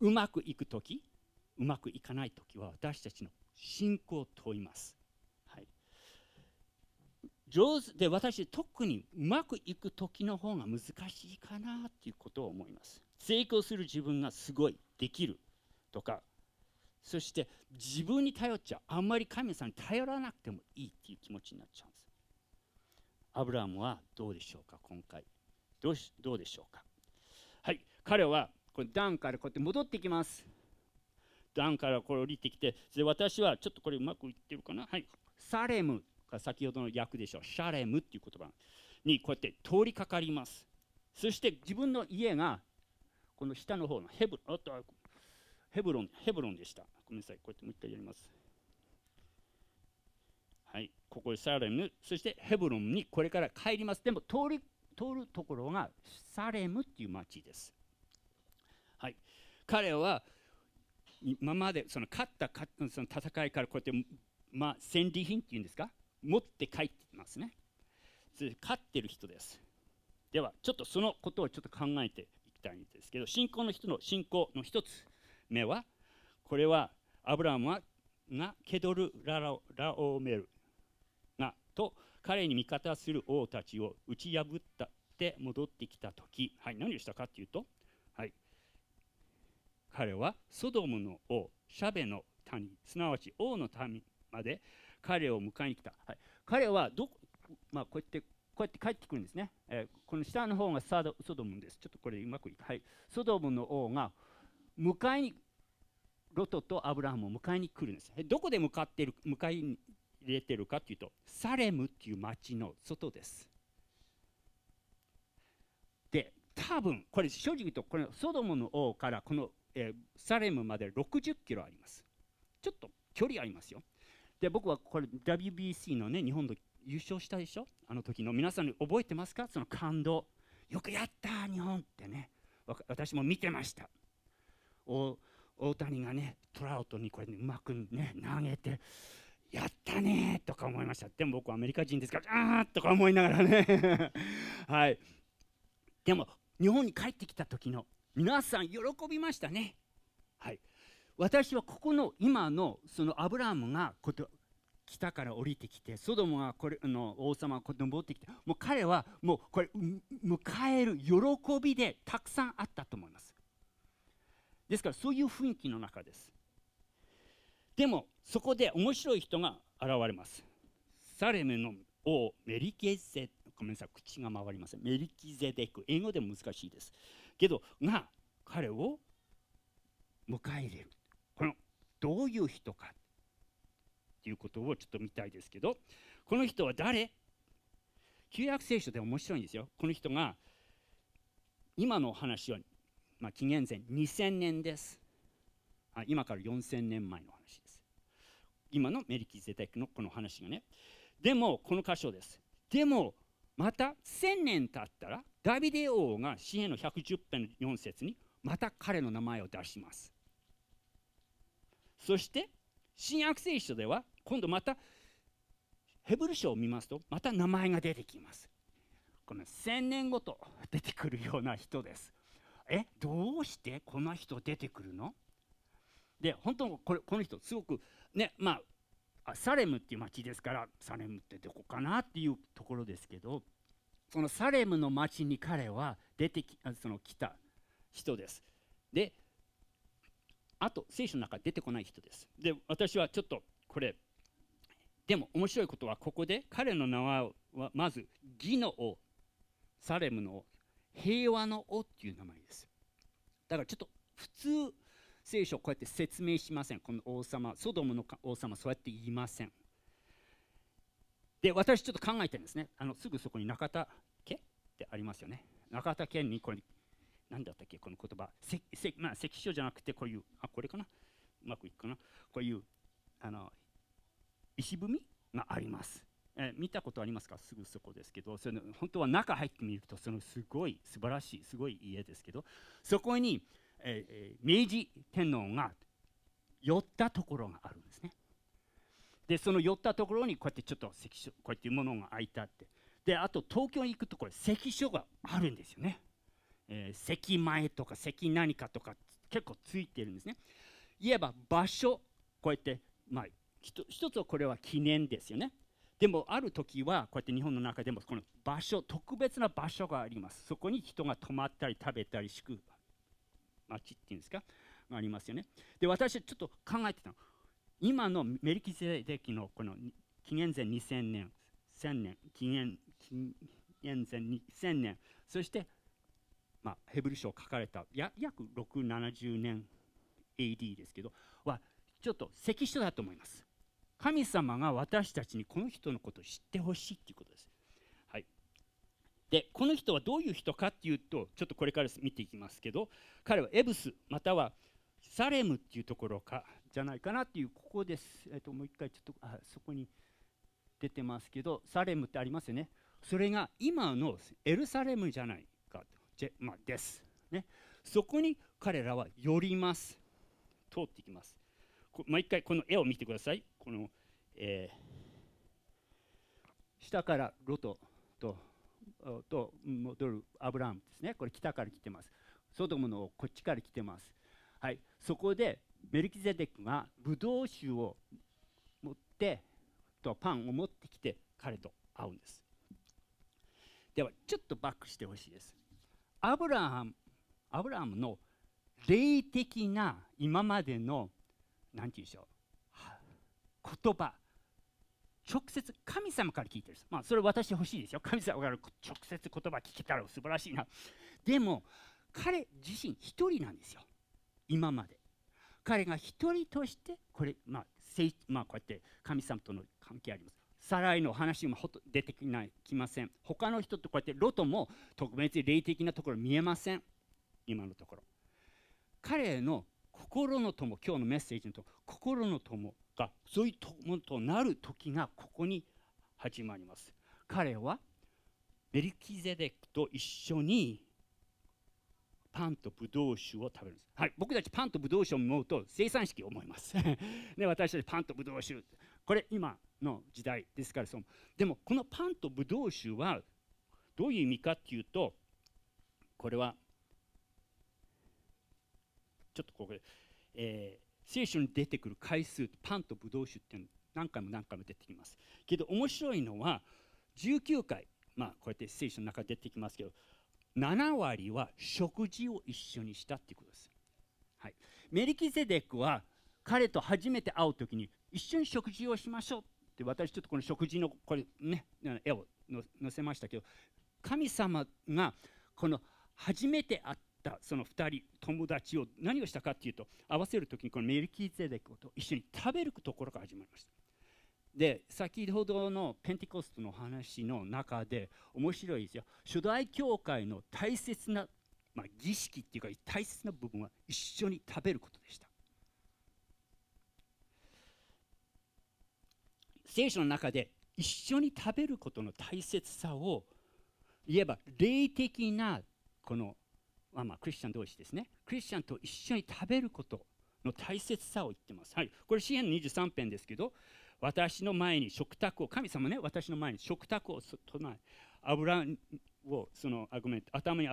うまくいく時うまくいかない時は私たちの信仰を問います。上手で私特にうまくいく時の方が難しいかなっていうことを思います。成功する自分がすごいできるとか。そして自分に頼っちゃあんまり神様に頼らなくてもいいっていう気持ちになっちゃうんです。アブラムはどうでしょうか今回。どうしどうでしょうか。はい彼はこれ段からこうやって戻ってきます。段からこれ降りてきてで私はちょっとこれうまくいってるかな。はい。サレム。先ほどの訳でしょう。シャレムっていう言葉にこうやって通りかかります。そして自分の家がこの下の方のヘブロンヘブロンヘブロンでした。ごめんなさい。こうやってもう一回やります。はい。ここでサレム。そしてヘブロンにこれから帰ります。でも通り通るところがサレムっていう町です。はい。彼は今までその勝ったその戦いからこうやって、まあ、戦利品っていうんですか？持って帰ってますね。勝ってる人ですではちょっとそのことをちょっと考えていきたいんですけど信仰の人の信仰の一つ目はこれはアブラムはがケドルララオメルがと彼に味方する王たちを打ち破ったって戻ってきた時、はい、何をしたかというと、はい、彼はソドムの王シャベの谷すなわち王の民まで彼を迎えに来た、はい、彼はど、まあ、こうやってこうやって帰ってくるんですね、えー、この下の方がサドソドムです。ちょっとこれうまくいく、はい、ソドムの王が迎えにロトとアブラハムを迎えに来るんです。どこで向かってる迎え入れてるかというとサレムっていう町の外です。で多分これ正直言うとこれソドムの王からこの、えー、サレムまで60キロあります。ちょっと距離ありますよ。で僕はこれ WBC のね日本で優勝したでしょ？あの時の皆さん覚えてますか？その感動。よくやった日本ってね。私も見てました。大谷がねトラウトにこれ、ね、うまくね投げてやったねとか思いました。でも僕はアメリカ人ですからあーとか思いながらね。はい。でも日本に帰ってきた時の皆さん喜びましたね。はい。私はここの今のそのアブラハムがこと北から降りてきてソドムがこれの王様がこ登ってきてもう彼はもうこれ迎える喜びでたくさんあったと思います。ですからそういう雰囲気の中です。でもそこで面白い人が現れます。サレムの王メリケゼごめんなさい口が回りません。メリキゼデク。英語でも難しいです。けどが彼を迎え入れる。どういう人かっていうことをちょっと見たいですけどこの人は誰？旧約聖書で面白いんですよ。この人が今の話は、まあ、紀元前2000年です。あ今から4000年前の話です。今のメリキゼテクのこの話がね。でもこの箇所です。でもまた1000年経ったらダビデ王が詩篇の110編の4節にまた彼の名前を出します。そして新約聖書では今度またヘブル書を見ますとまた名前が出てきます。この1000年ごと出てくるような人です。えどうしてこの人出てくるの？で本当これこの人すごくねまあサレムっていう町ですからサレムってどこかなっていうところですけどそのサレムの町に彼は出てきその来た人です。であと聖書の中出てこない人です。で私はちょっとこれでも面白いことはここで彼の名はまず義の王サレムの王平和の王っていう名前です。だからちょっと普通聖書をこうやって説明しません。この王様ソドムの王様そうやって言いません。で私ちょっと考えてるんですね。あのすぐそこに中田家ってありますよね。中田県にこれ何だったっけこの言葉。せせまあ関所じゃなくてこういうあこれかな。うまくいくかな。こういうあの石踏みがあります、え見たことありますか？すぐそこですけど。その本当は中入ってみるとそのすごい素晴らしいすごい家ですけど。そこに、えー明治天皇が寄ったところがあるんですね。でその寄ったところにこうやってちょっと関所こうやっていうものが開いてあって。であと東京に行くとこれ関所があるんですよね、えー関前とか関何かとか結構ついてるんですね。言えば場所こうやってまあ一つはこれは記念ですよね。でもある時はこうやって日本の中でもこの場所特別な場所があります。そこに人が泊まったり食べたりしく町っていうんですか？ありますよね。で私はちょっと考えてたの。今のメルキゼデキのこの紀元前2000年1000年紀元紀元前2000年そして、まあ、ヘブル書を書かれたや約670年 AD ですけどはちょっと関所だと思います神様が私たちにこの人のことを知ってほしいということです。はい、でこの人はどういう人かっていうとちょっとこれから見ていきますけど彼はエブスまたはサレムっていうところかじゃないかなっていうここです。えっともう一回ちょっとあそこに出てますけどサレムってありますよね。それが今のエルサレムじゃないかじゃまあ、です。ね、そこに彼らは寄ります。通っていきます。こもう一回この絵を見てください。この、えー下からロトとと戻るアブラハムですね。これ北から来てます。ソドムのこっちから来てます。はい、そこでメルキゼデックがブドウ酒を持ってとパンを持ってきて彼と会うんです。ではちょっとバックしてほしいです。アブラハムアブラハムの霊的な今までの何て言うんでしょう言葉直接神様から聞いてるまあそれ私欲しいですよ。神様から直接言葉聞けたら素晴らしいな。でも彼自身一人なんですよ。今まで。彼が一人としてこれまあまあこうやって神様との関係あります。サライの話もほと出てきないきません。他の人とこうやってロトも特別に霊的なところ見えません。今のところ。彼の心の友今日のメッセージのと心の友がそういう友となる時がここに始まります。彼はメルキゼデックと一緒にパンとブドウ酒を食べるんです、はい、僕たちパンとブドウ酒を思うと生産式を思います。で 私たちパンとブドウ酒これ今の時代ですからそうでもこのパンとブドウ酒はどういう意味かっていうとこれはちょっとここで、えー聖書に出てくる回数パンとブドウ酒っていうの何回も何回も出てきますけど面白いのは19回まあこうやって聖書の中で出てきますけど7割は食事を一緒にしたっていうことです、はい、メリキゼデクは彼と初めて会う時に一緒に食事をしましょう。って私ちょっとこの食事のこれね絵を載せましたけど神様がこの初めて会ったその2人友達を何をしたかっていうと合わせる時にこのメルキーゼデクと一緒に食べるところから始まりました。で先ほどのペンティコストの話の中で面白いですよ。初代教会の大切な、まあ、儀式っていうか大切な部分は一緒に食べることでした。聖書の中で一緒に食べることの大切さを言えば霊的なこのまあまあクリスチャン同士ですね。クリスチャンと一緒に食べることの大切さを言ってます。はい。これ支援の23編ですけど私の前に食卓を神様ね私の前に食卓を唱え油をそのあごめん頭に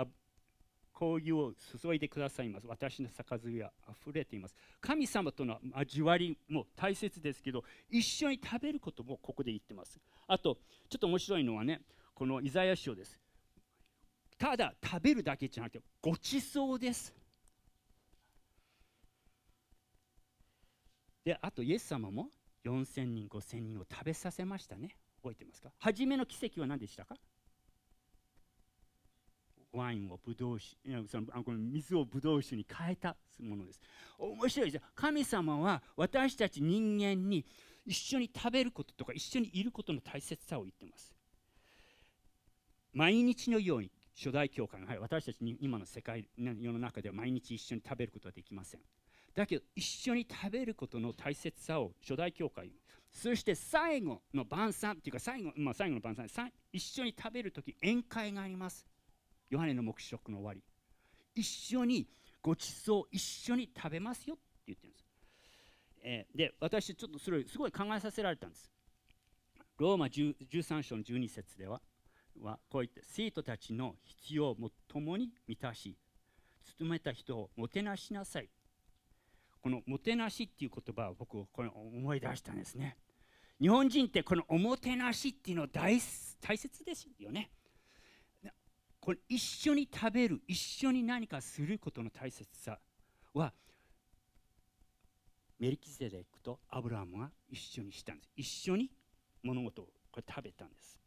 香油を注いでくださいます。私の杯は溢れています。神様との交わりも大切ですけど一緒に食べることもここで言ってます。あとちょっと面白いのはねこのイザヤ書です。ただ食べるだけじゃなくてごちそうです。であとイエス様も4000人5000人を食べさせましたね。覚えてますか？初めの奇跡は何でしたか？ワインをブドウ酒そのこの水をブドウ酒に変えたものです。面白いですよ。神様は私たち人間に一緒に食べることとか一緒にいることの大切さを言ってます。毎日のように初代教会、はい、私たちに今の世界世の中では毎日一緒に食べることはできません。だけど一緒に食べることの大切さを初代教会そして最後の晩餐っていうか最後,、まあ、最後の晩餐一緒に食べるとき宴会があります。ヨハネの黙示録の終わり。一緒にごちそう一緒に食べますよって言ってるんです、えーで私ちょっとそれすごい考えさせられたんです。ローマ13章の12節でははこう言って生徒たちの必要も共に満たし勤めた人をもてなしなさい。このもてなしっていう言葉を僕これ思い出したんですね。日本人ってこのおもてなしっていうの大大切ですよね。これ一緒に食べる一緒に何かすることの大切さはメリキゼデクとアブラハムが一緒にしたんです。一緒に物事をこれ食べたんです。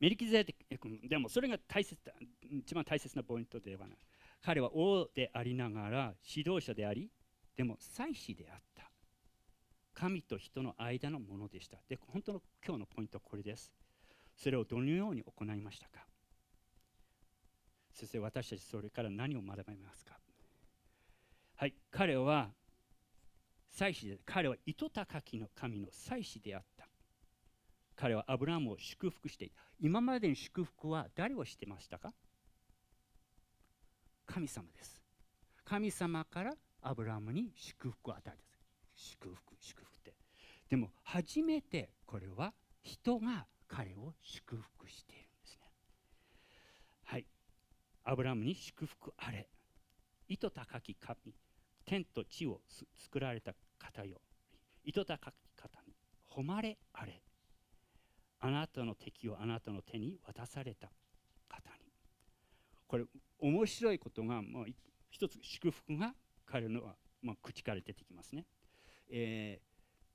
メリキゼデクでもそれが大切だ一番大切なポイントではない。彼は王でありながら指導者でありでも祭司であった。神と人の間のものでした。で本当の今日のポイントはこれです。それをどのように行いましたか？そして私たちそれから何を学べますか？はい彼は祭司で彼は糸高きの神の祭司であった。彼はアブラムを祝福していた。今までに祝福は誰をしてましたか？神様です。神様からアブラムに祝福を与えた。祝福祝福って。でも初めてこれは人が彼を祝福しているんですね。はい。アブラムに祝福あれ。糸高き神。天と地を作られた方よ。糸高き方に。誉れあれ。あなたの敵をあなたの手に渡された方に。これ面白いことがもう一つ祝福が彼の、まあ、口から出てきますね、えー、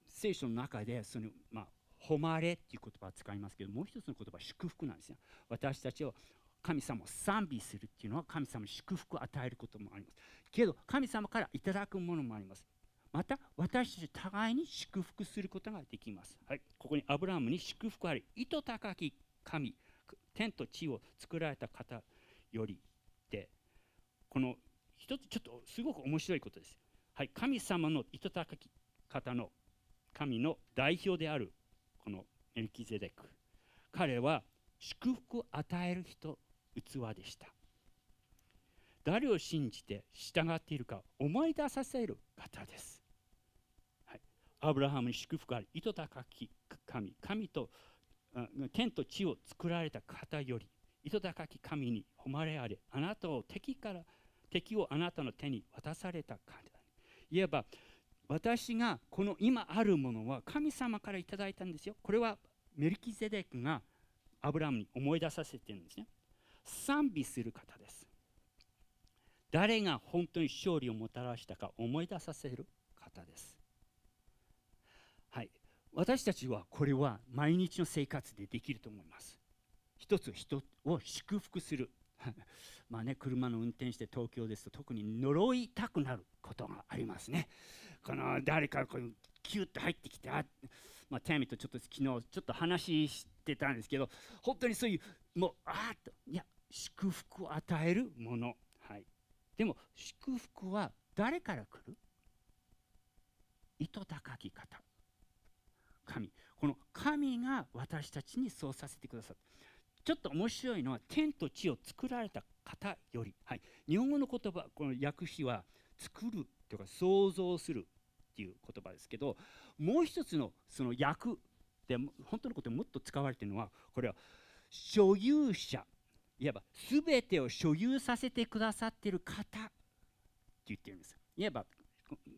聖書の中でその、まあ、誉れっていう言葉を使いますけどもう一つの言葉は祝福なんですよ。私たちを神様を賛美するっていうのは神様に祝福を与えることもあります。けど神様からいただくものもあります。また私たち互いに祝福することができます、はい、ここにアブラハムに祝福あり糸高き神天と地を作られた方よりってこの一つちょっとすごく面白いことです。はい。神様の糸高き方の神の代表であるこのエルキゼデク。彼は祝福を与える人器でした。誰を信じて従っているか思い出させる方です、はい、アブラハムに祝福あり糸高き神神と天と地を作られた方より糸高き神に誉れあれあなたを敵から敵をあなたの手に渡された方いえば私がこの今あるものは神様からいただいたんですよ。これはメルキゼデクがアブラムに思い出させてるんですね。賛美する方です。誰が本当に勝利をもたらしたか思い出させる方です。はい。私たちはこれは毎日の生活でできると思います。一つ人を祝福する。まあね車の運転して東京ですと特に呪いたくなることがありますね。この誰かこうキュッと入ってきてあまあ、テミとちょっと昨日ちょっと話してたんですけど本当にそういうもうあっといや祝福を与えるもの、はい、でも祝福は誰から来る？糸高き方。神。この神が私たちにそうさせてくださったちょっと面白いのは天と地を作られた方より、はい、日本語の言葉この訳詞は作るというか想像する。っていう言葉ですけどもう一つのその訳で本当のことでもっと使われているのはこれは所有者いわば全てを所有させてくださっている方って言ってるんです。いわば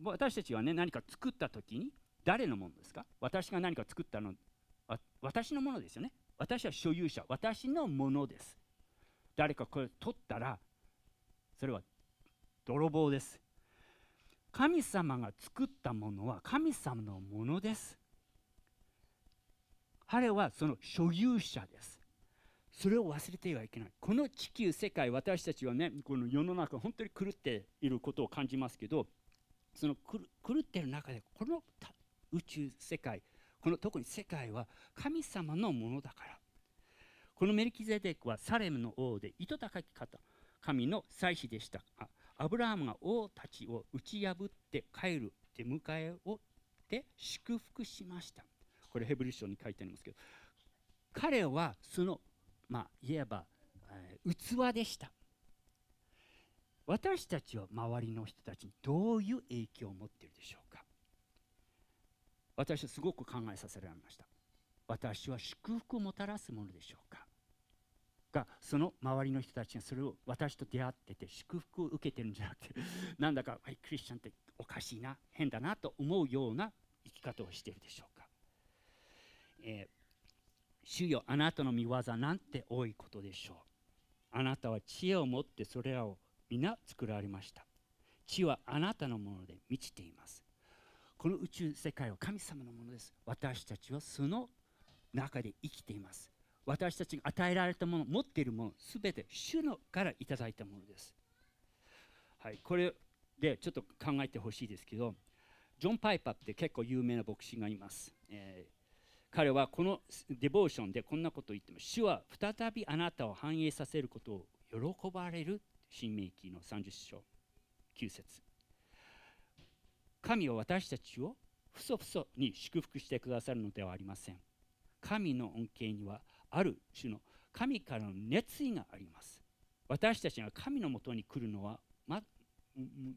私たちはね何か作った時に誰のものですか？私が何か作ったの私のものですよね。私は所有者私のものです。誰かこれ取ったらそれは泥棒です。神様が作ったものは神様のものです。彼はその所有者です。それを忘れてはいけない。この地球世界私たちはねこの世の中本当に狂っていることを感じますけどその狂っている中でこの宇宙世界この特に世界は神様のものだから。このメルキゼデクはサレムの王で糸高き方神の祭司でした。アブラハムが王たちを打ち破って帰る出迎えをで祝福しました。これヘブル書に書いてありますけど彼はそのまあいわば、えー器でした。私たちは周りの人たちにどういう影響を持っているでしょうか。私はすごく考えさせられました。私は祝福をもたらすものでしょうか。がその周りの人たちがそれを私と出会ってて祝福を受けてるんじゃなくて なんだか、はい、クリスチャンっておかしいな変だなと思うような生き方をしてるでしょうか、えー主よあなたの見業なんて多いことでしょう。あなたは知恵を持ってそれらを皆作られました。地はあなたのもので満ちています。この宇宙世界は神様のものです。私たちはその中で生きています。私たちが与えられたもの持っているものすべて主のからいただいたものです。はいこれでちょっと考えてほしいですけどジョン・パイパーって結構有名な牧師がいます、えー彼はこのデボーションでこんなことを言ってます主は再びあなたを反映させることを喜ばれる新明記の30章9節。神は私たちをふそふそに祝福してくださるのではありません。神の恩恵にはある種の神からの熱意があります。私たちが神のもとに来るのは、ま、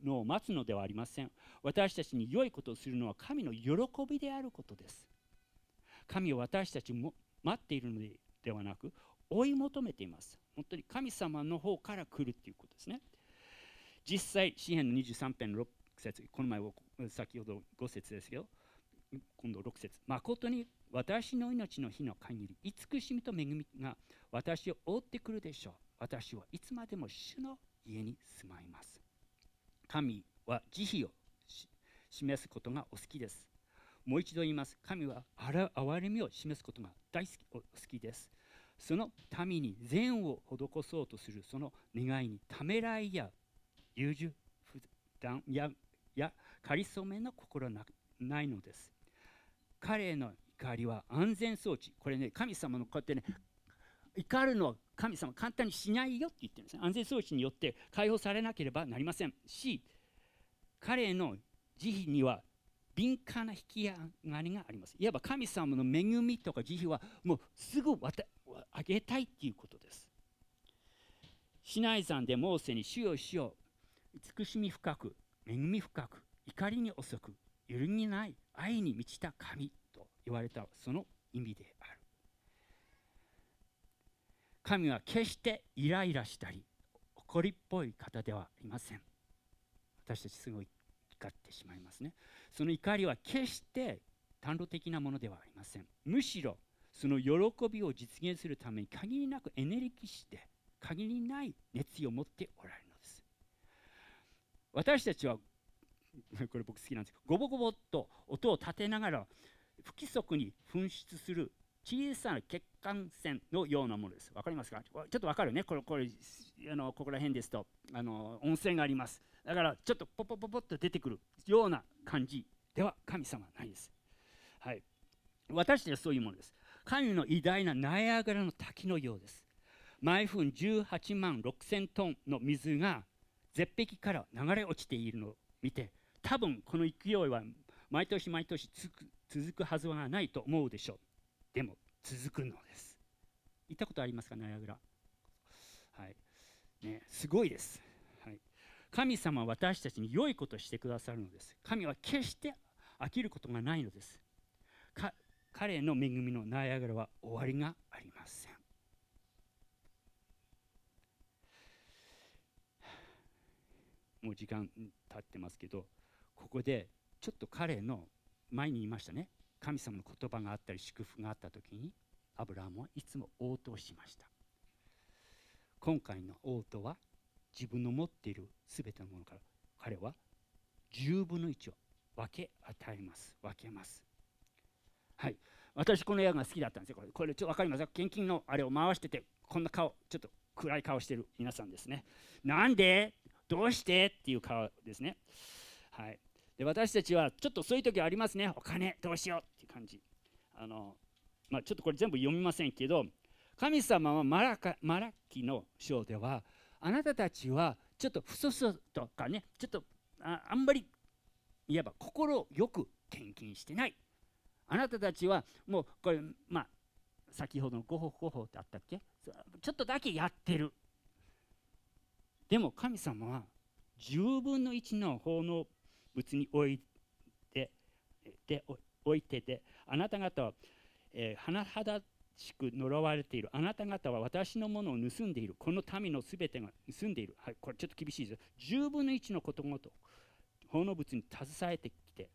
のを待つのではありません。私たちに良いことをするのは神の喜びであることです。神を私たちも待っているのではなく追い求めています。本当に神様の方から来るっていうことですね。実際詩篇の23編6節この前は先ほど5節ですけど今度6節。誠に私の命の日の限り慈しみと恵みが私を覆ってくるでしょう。私はいつまでも主の家に住まいます。神は慈悲を示すことがお好きです。もう一度言います。神は憐れみを示すことが大好きお好きです。その民に善を施そうとするその願いにためらいや優柔不断ややかりそめの心はないのです。彼の怒りは安全装置。これね神様のこうやってね怒るのは神様簡単にしないよって言ってるんですね。安全装置によって解放されなければなりません。し彼の慈悲には敏感な引き上がりがあります。いわば神様の恵みとか慈悲はもうすぐあげたいっていうことです。シナイ山でモーセに主よ主よ慈しみ深く恵み深く怒りに遅く揺るぎない愛に満ちた神。言われたその意味である。神は決してイライラしたり怒りっぽい方ではありません。私たちすごい怒ってしまいますね。その怒りは決して単路的なものではありません。むしろその喜びを実現するために限りなくエネルギッシュで限りない熱意を持っておられるのです。私たちは これ僕好きなんですけどゴボゴボっと音を立てながら不規則に噴出する小さな血管線のようなものです。わかりますか？ちょっとわかるねこれこれあのここら辺ですとあの温泉があります。だからちょっとポポポポッと出てくるような感じでは神様はないです。はい、私たちはそういうものです。神の偉大なナイアガラの滝のようです。毎分18万6000トンの水が絶壁から流れ落ちているのを見て多分この勢いは毎年毎年続くはずはないと思うでしょう。でも続くのです。行ったことありますか？ナイアグラ。はい。ねすごいです、はい、神様は私たちに良いことをしてくださるのです。神は決して飽きることがないのです。彼の恵みのナイアグラは終わりがありません。もう時間経ってますけどここでちょっと彼の前に言いましたね。神様の言葉があったり祝福があった時にアブラハムはいつも応答しました。今回の応答は自分の持っている全てのものから彼は10分の1を分け与えます。分けます。はい。私この映画が好きだったんですよ。これこれちょっと分かります？か献金のあれを回しててこんな顔ちょっと暗い顔してる皆さんですね。なんで？どうして？っていう顔ですね。はい。で私たちはちょっとそういう時ありますね。お金どうしようっていう感じ。あの、まあ、ちょっとこれ全部読みませんけど神様はマラカマラッキの章ではあなたたちはちょっとふそふそとかねちょっとああんまりいわば心よく献金してない。あなたたちはもうこれまあ先ほどのごほごほってあったっけ？ちょっとだけやってる。でも神様は10分の1の奉納物に置いてで置いててあなた方は、えー、甚だしく呪われている。あなた方は私のものを盗んでいる。この民のすべてが盗んでいる、はい、これちょっと厳しいです10分の1のことごと奉納物に携えてきて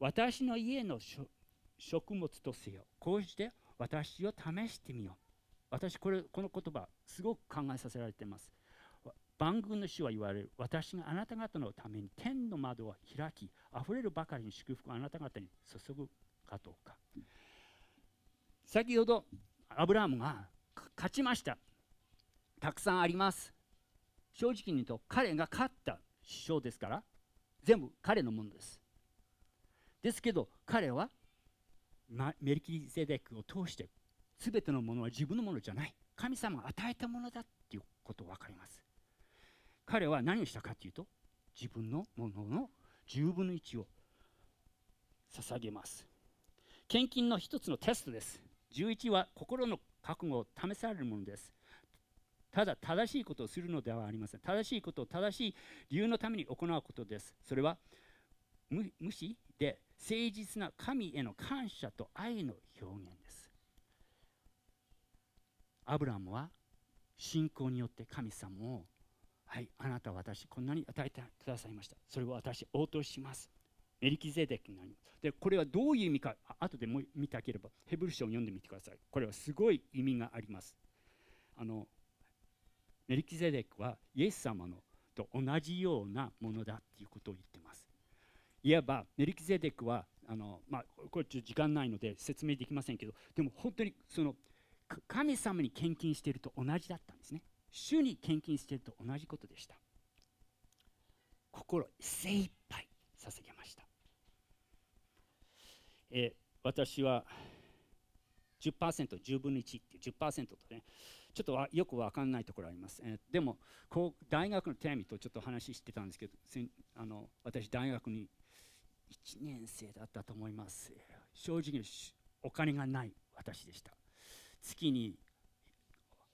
私の家の食物とせよ。こうして私を試してみよう。私これこの言葉すごく考えさせられています。万軍の主は言われる。私があなた方のために天の窓を開きあふれるばかりに祝福をあなた方に注ぐかどうか。先ほどアブラハムが勝ちました。たくさんあります。正直に言うと彼が勝った首相ですから全部彼のものです。ですけど彼はメルキゼデクを通して全てのものは自分のものじゃない。神様が与えたものだっていうこと分かります。彼は何をしたかというと自分のものの10分の1を捧げます。献金の一つのテストです。11は心の覚悟を試されるものです。ただ正しいことをするのではありません。正しいことを正しい理由のために行うことです。それは無視で誠実な神への感謝と愛の表現です。アブラムは信仰によって神様をはいあなたは私こんなに与えてくださいました。それを私応答します。メリキゼデクになります。でこれはどういう意味か後でも見たければヘブル書を読んでみてください。これはすごい意味があります。あのメリキゼデクはイエス様のと同じようなものだっていうことを言ってます。いわばメリキゼデクはあの、まあ、これちょっと時間ないので説明できませんけどでも本当にその神様に献金していると同じだったんですね。主に献金していると同じことでした。心精一杯捧げました、えー、私は 10%10 分の1っていう10%とねちょっとよく分かんないところあります、えー、でもこう大学のテーミとちょっと話してたんですけどあの私大学に1年生だったと思います。正直お金がない私でした。月に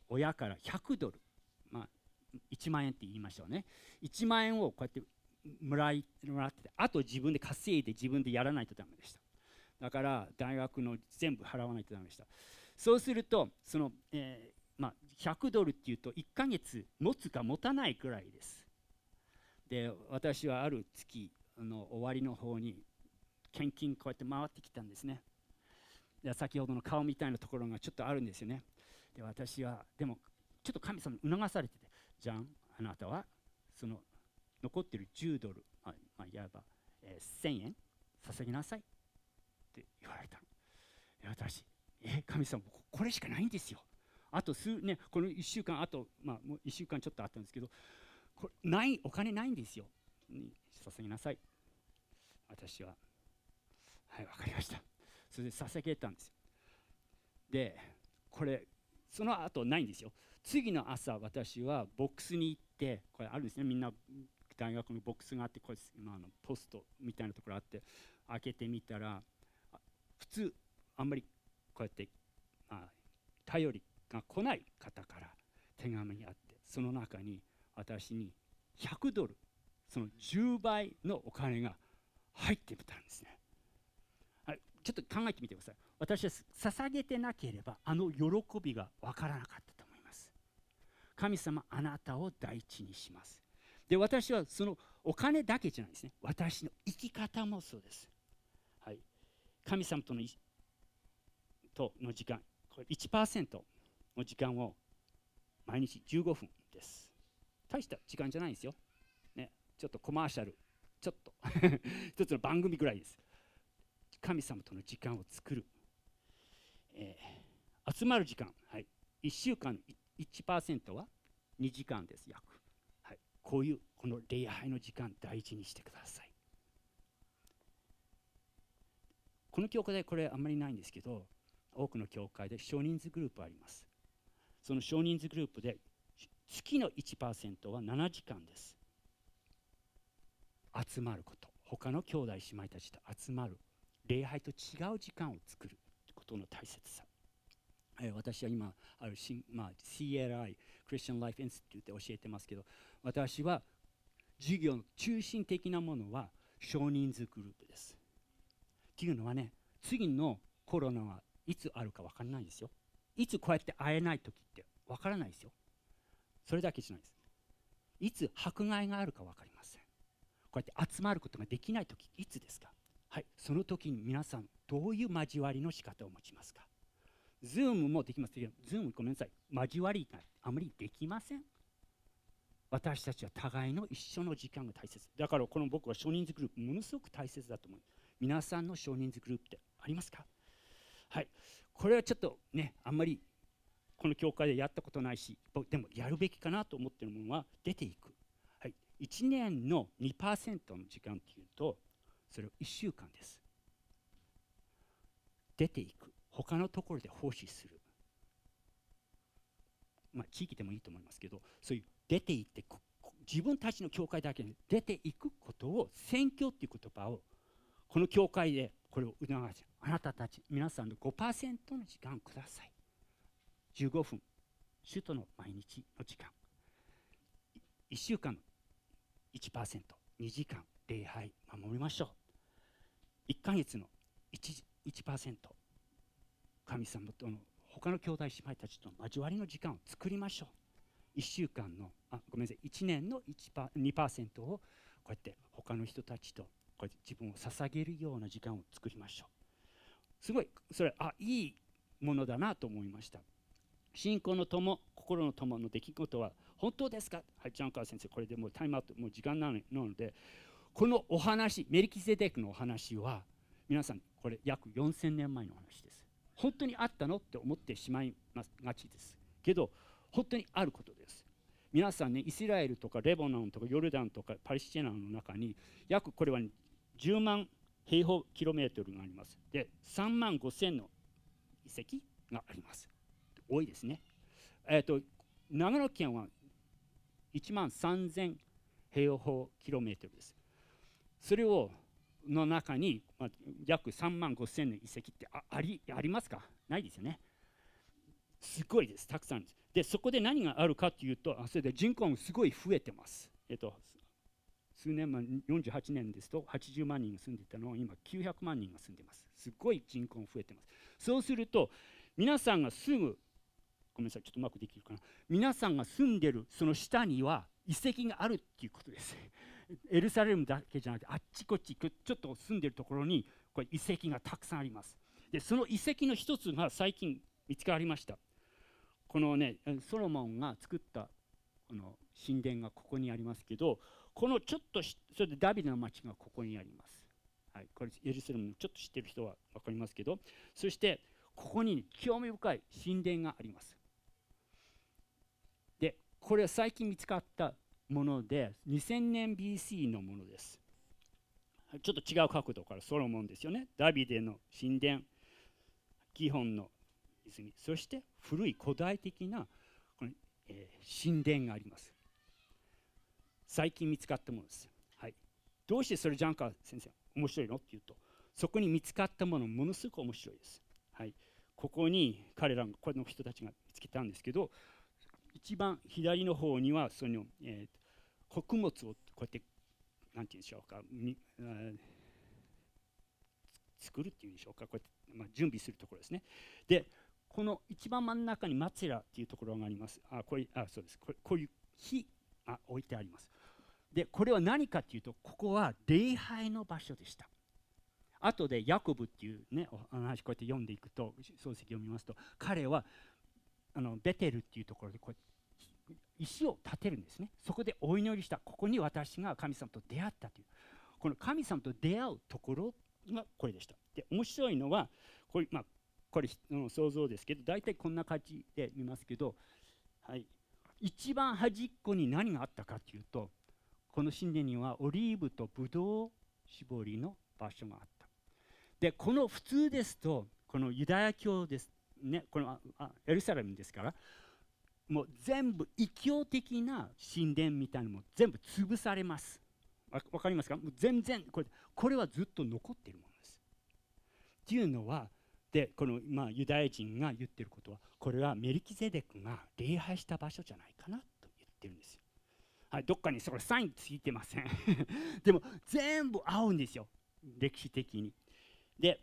親から100ドル、1万円って言いましょうね。1万円をこうやってもらいもらっててあと自分で稼いで自分でやらないとダメでした。だから大学の全部払わないとダメでした。そうするとその、えー、まあ、100ドルっていうと1ヶ月持つか持たないくらいです。で私はある月の終わりの方に献金こうやって回ってきたんですね。で先ほどの顔みたいなところがちょっとあるんですよね。で私はでもちょっと神様に促されててじゃん。あなたはその残ってる10ドル、まあ、まあ、いわば、えー、1000円。捧げなさい。って言われた。の私え神様これしかないんですよ。あと数ねこの1週間あとまあもう1週間ちょっとあったんですけどこれないお金ないんですよ。に捧げなさい。私は。はい分かりました。それで捧げたんですよ。でこれその後ないんですよ。次の朝私はボックスに行ってこれあるんですねみんな大学のボックスがあってこれ今のポストみたいなところあって開けてみたら普通あんまりこうやって、まあ、頼りが来ない方から手紙があってその中に私に100ドルその10倍のお金が入ってみたんですね。ちょっと考えてみてください。私は捧げてなければあの喜びが分からなかった。神様あなたを第一にします。で私はそのお金だけじゃないですね。私の生き方もそうです、はい、神様とのとの時間これ1%の時間を毎日15分です。大した時間じゃないんですよ、ね、ちょっとコマーシャルちょっと 一つの番組ぐらいです。神様との時間を作る、えー、集まる時間、はい、1週間1% 1%は2時間です約、はい、こういうこの礼拝の時間大事にしてください。この教会でこれあんまりないんですけど多くの教会で少人数グループあります。その少人数グループで月の1%は7時間です。集まること。他の兄弟姉妹たちと集まる。礼拝と違う時間を作ることの大切さ、私は今ある、まあ、CLI クリスチャン・ライフ・インスティテューで教えてますけど私は授業の中心的なものは少人数グループです。っていうのはね次のコロナはいつあるか分からないですよ。いつこうやって会えない時って分からないですよ。それだけじゃないです。いつ迫害があるか分かりません。こうやって集まることができない時いつですか。はいその時に皆さんどういう交わりの仕方を持ちますか。ズームもできます。けどズームごめんなさい。交わりがあまりできません。私たちは互いの一緒の時間が大切。だからこの僕は少人数グループものすごく大切だと思う。皆さんの少人数グループってありますか？はい。これはちょっとねあんまりこの教会でやったことないしでもやるべきかなと思っているものは出ていく、はい、1年の2%の時間っていうとそれを1週間です。出ていく。他のところで奉仕する。まあ地域でもいいと思いますけどそういう出ていって自分たちの教会だけに出ていくことを宣教っていう言葉をこの教会でこれを促すあなたたち皆さんの5%の時間ください。15分首都の毎日の時間。1週間の 1%2 時間礼拝守りましょう。1ヶ月の 1%, 1神様との他の兄弟姉妹たちとの交わりの時間を作りましょう。1週間のあごめんなさい。1年の1パ2%をこうやって他の人たちとこうやって自分を捧げるような時間を作りましょう。すごいそれあいいものだなと思いました。信仰の友心の友の出来事は本当ですか？はいジャンカー先生これでもうタイムアウトもう時間なのでこのお話メリキゼデクのお話は皆さんこれ約4000年前の話です。本当にあったのって思ってしまいますがちです。けど本当にあることです。皆さんねイスラエルとかレバノンとかヨルダンとかパレスチナの中に約これは、10万平方キロメートルがあります。で3万5千の遺跡があります。多いですね。えっ、と長野県は1万3000平方キロメートルです。それをの中に、まあ、約3万5千の遺跡ってありありますか？ないですよね。すごいです。たくさんです。でそこで何があるかというとそれで人口もすごい増えてます。えっと数年前48年ですと80万人が住んでいたのを今900万人が住んでます。すごい人口が増えてます。そうすると皆さんがすぐごめんなさいちょっとうまくできるかな。皆さんが住んでるその下には遺跡があるっていうことです。エルサレムだけじゃなくてあっちこっちちょっと住んでるところにこれ遺跡がたくさんあります。でその遺跡の一つが最近見つかりました。このねソロモンが作ったこの神殿がここにありますけどこのちょっとそれでダビデの町がここにあります、はい、これエルサレムのちょっと知ってる人は分かりますけどそしてここに興味深い神殿があります。でこれは最近見つかったもので2000年 BC のものです。ちょっと違う角度からソロモンですよね。ダビデの神殿基本の泉。そして古い古代的なこの、えー、神殿があります。最近見つかったものです、はい、どうしてそれジャンカー先生面白いのっていうとそこに見つかったものものすごく面白いです、はい、ここに彼らのこの人たちが見つけたんですけど一番左の方にはその、えー、穀物をこうやって何て言うんでしょうか作るっていうんでしょうかこうやって、まあ、準備するところですね。でこの一番真ん中にマツラっていうところがあります。あこれあそうです。これこういう火あ置いてあります。でこれは何かっていうとここは礼拝の場所でした。後でヤコブっていうねお話こうやって読んでいくと漱石を見ますと彼はあのベテルっていうところでこうやって石を建てるんですね。そこでお祈りした。ここに私が神様と出会ったという。この神様と出会うところがこれでした。で面白いのはこれ,、まあ、これ想像ですけど大体こんな感じで見ますけど、はい、一番端っこに何があったかというとこの神殿にはオリーブとブドウ絞りの場所があった。でこの普通ですとこのユダヤ教ですねこのエルサレムですからもう全部異教的な神殿みたいなのも全部潰されます。わかりますか？もう全然これこれはずっと残っているものです。っていうのはでこの、まあ、ユダヤ人が言ってることはこれはメルキゼデクが礼拝した場所じゃないかなと言ってるんですよ。はい、どっかにそれサインついてません。でも全部合うんですよ。歴史的に。で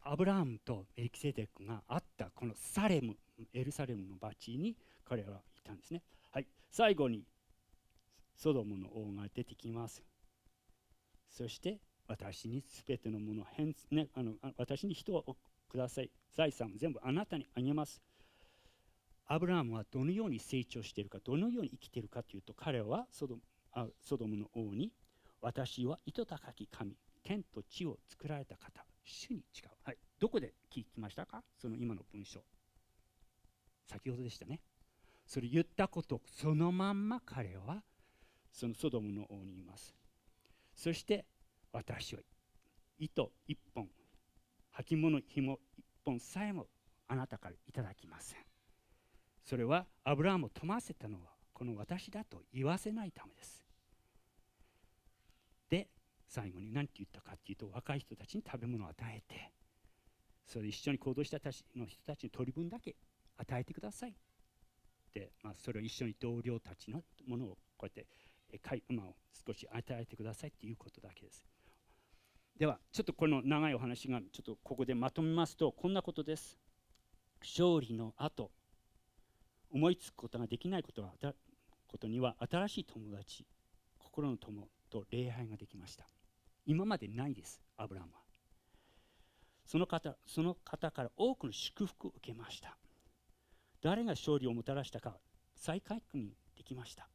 アブラハムとメルキセデクがあったこのサレム。エルサレムの町に彼らはいたんですね、はい、最後にソドムの王が出てきます。そして私にすべてのものを変、ね、あの私に人をください。財産を全部あなたにあげます。アブラハムはどのように成長しているかどのように生きているかというと彼はソドあソドムの王に私は糸高き神天と地を作られた方主に違う、はい、どこで聞きましたか？その今の文章。先ほどでしたね。それ言ったことそのまんま彼はそのソドムの王にいます。そして私は糸一本履物紐一本さえもあなたからいただきません。それはアブラハムを富ませたのはこの私だと言わせないためです。で最後に何て言ったかっていうと若い人たちに食べ物を与えてそれ一緒に行動したたちの人たちに取り分だけ与えてください。で、まあ、それを一緒に同僚たちのものをこうやってかい、まあ、少し与えてくださいっていうことだけです。ではちょっとこの長いお話がちょっとここでまとめますとこんなことです。勝利の後思いつくことができないことはことには新しい友達心の友と礼拝ができました。今までないですアブラムは。その方その方から多くの祝福を受けました。誰が勝利をもたらしたか再確認できました。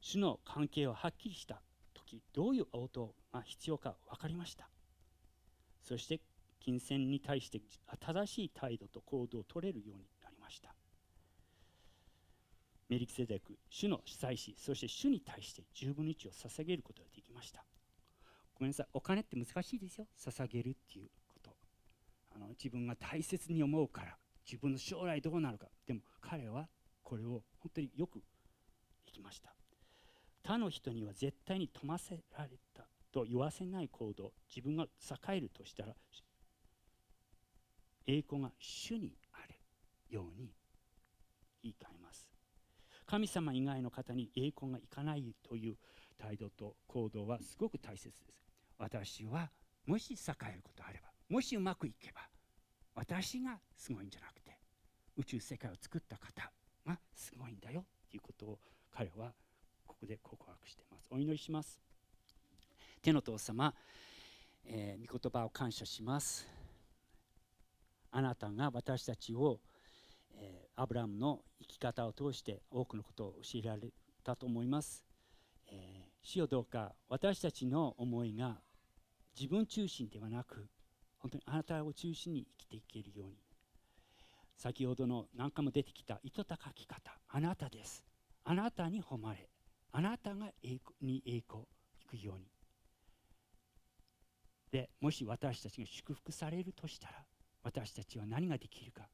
主の関係ははっきりした時どういう応答が必要か分かりました。そして金銭に対して正しい態度と行動を取れるようになりました。メリキセデク主の主催しそして主に対して10分の1を捧げることができました。ごめんなさいお金って難しいですよ。捧げるっていうこと。あの自分が大切に思うから。自分の将来どうなるか。でも彼はこれを本当によくできました。他の人には絶対に富ませられたと言わせない行動。自分が栄えるとしたら栄光が主にあるように言い換えます。神様以外の方に栄光がいかないという態度と行動はすごく大切です。私はもし栄えることあればもしうまくいけば私がすごいんじゃなくて宇宙世界を作った方がすごいんだよということを彼はここで告白しています。お祈りします。天の父様、えー、御言葉を感謝します。あなたが私たちをえー、アブラムの生き方を通して多くのことを教えられたと思います、えー、主よどうか私たちの思いが自分中心ではなく本当にあなたを中心に生きていけるように。先ほどの何回も出てきた糸高き方。あなたです。あなたに誉れ。あなたが栄光に栄光いくように。でもし私たちが祝福されるとしたら私たちは何ができるか。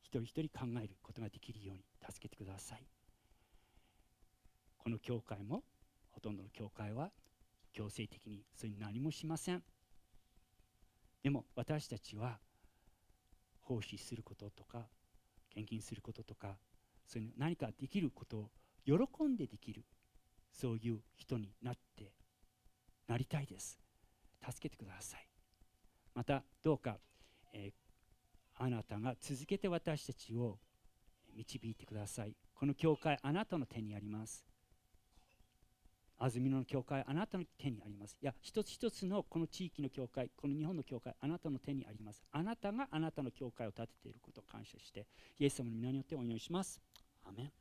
一人一人考えることができるように。助けてください。この教会もほとんどの教会は強制的にそれに何もしません。でも私たちは奉仕することとか献金することとかそういう何かできることを喜んでできるそういう人になってなりたいです。助けてください。またどうか、えーあなたが続けて私たちを導いてください。この教会あなたの手にあります。安曇野の教会あなたの手にあります。いや一つ一つのこの地域の教会この日本の教会あなたの手にあります。あなたがあなたの教会を建てていることを感謝してイエス様の皆によってお祈りします。アメン。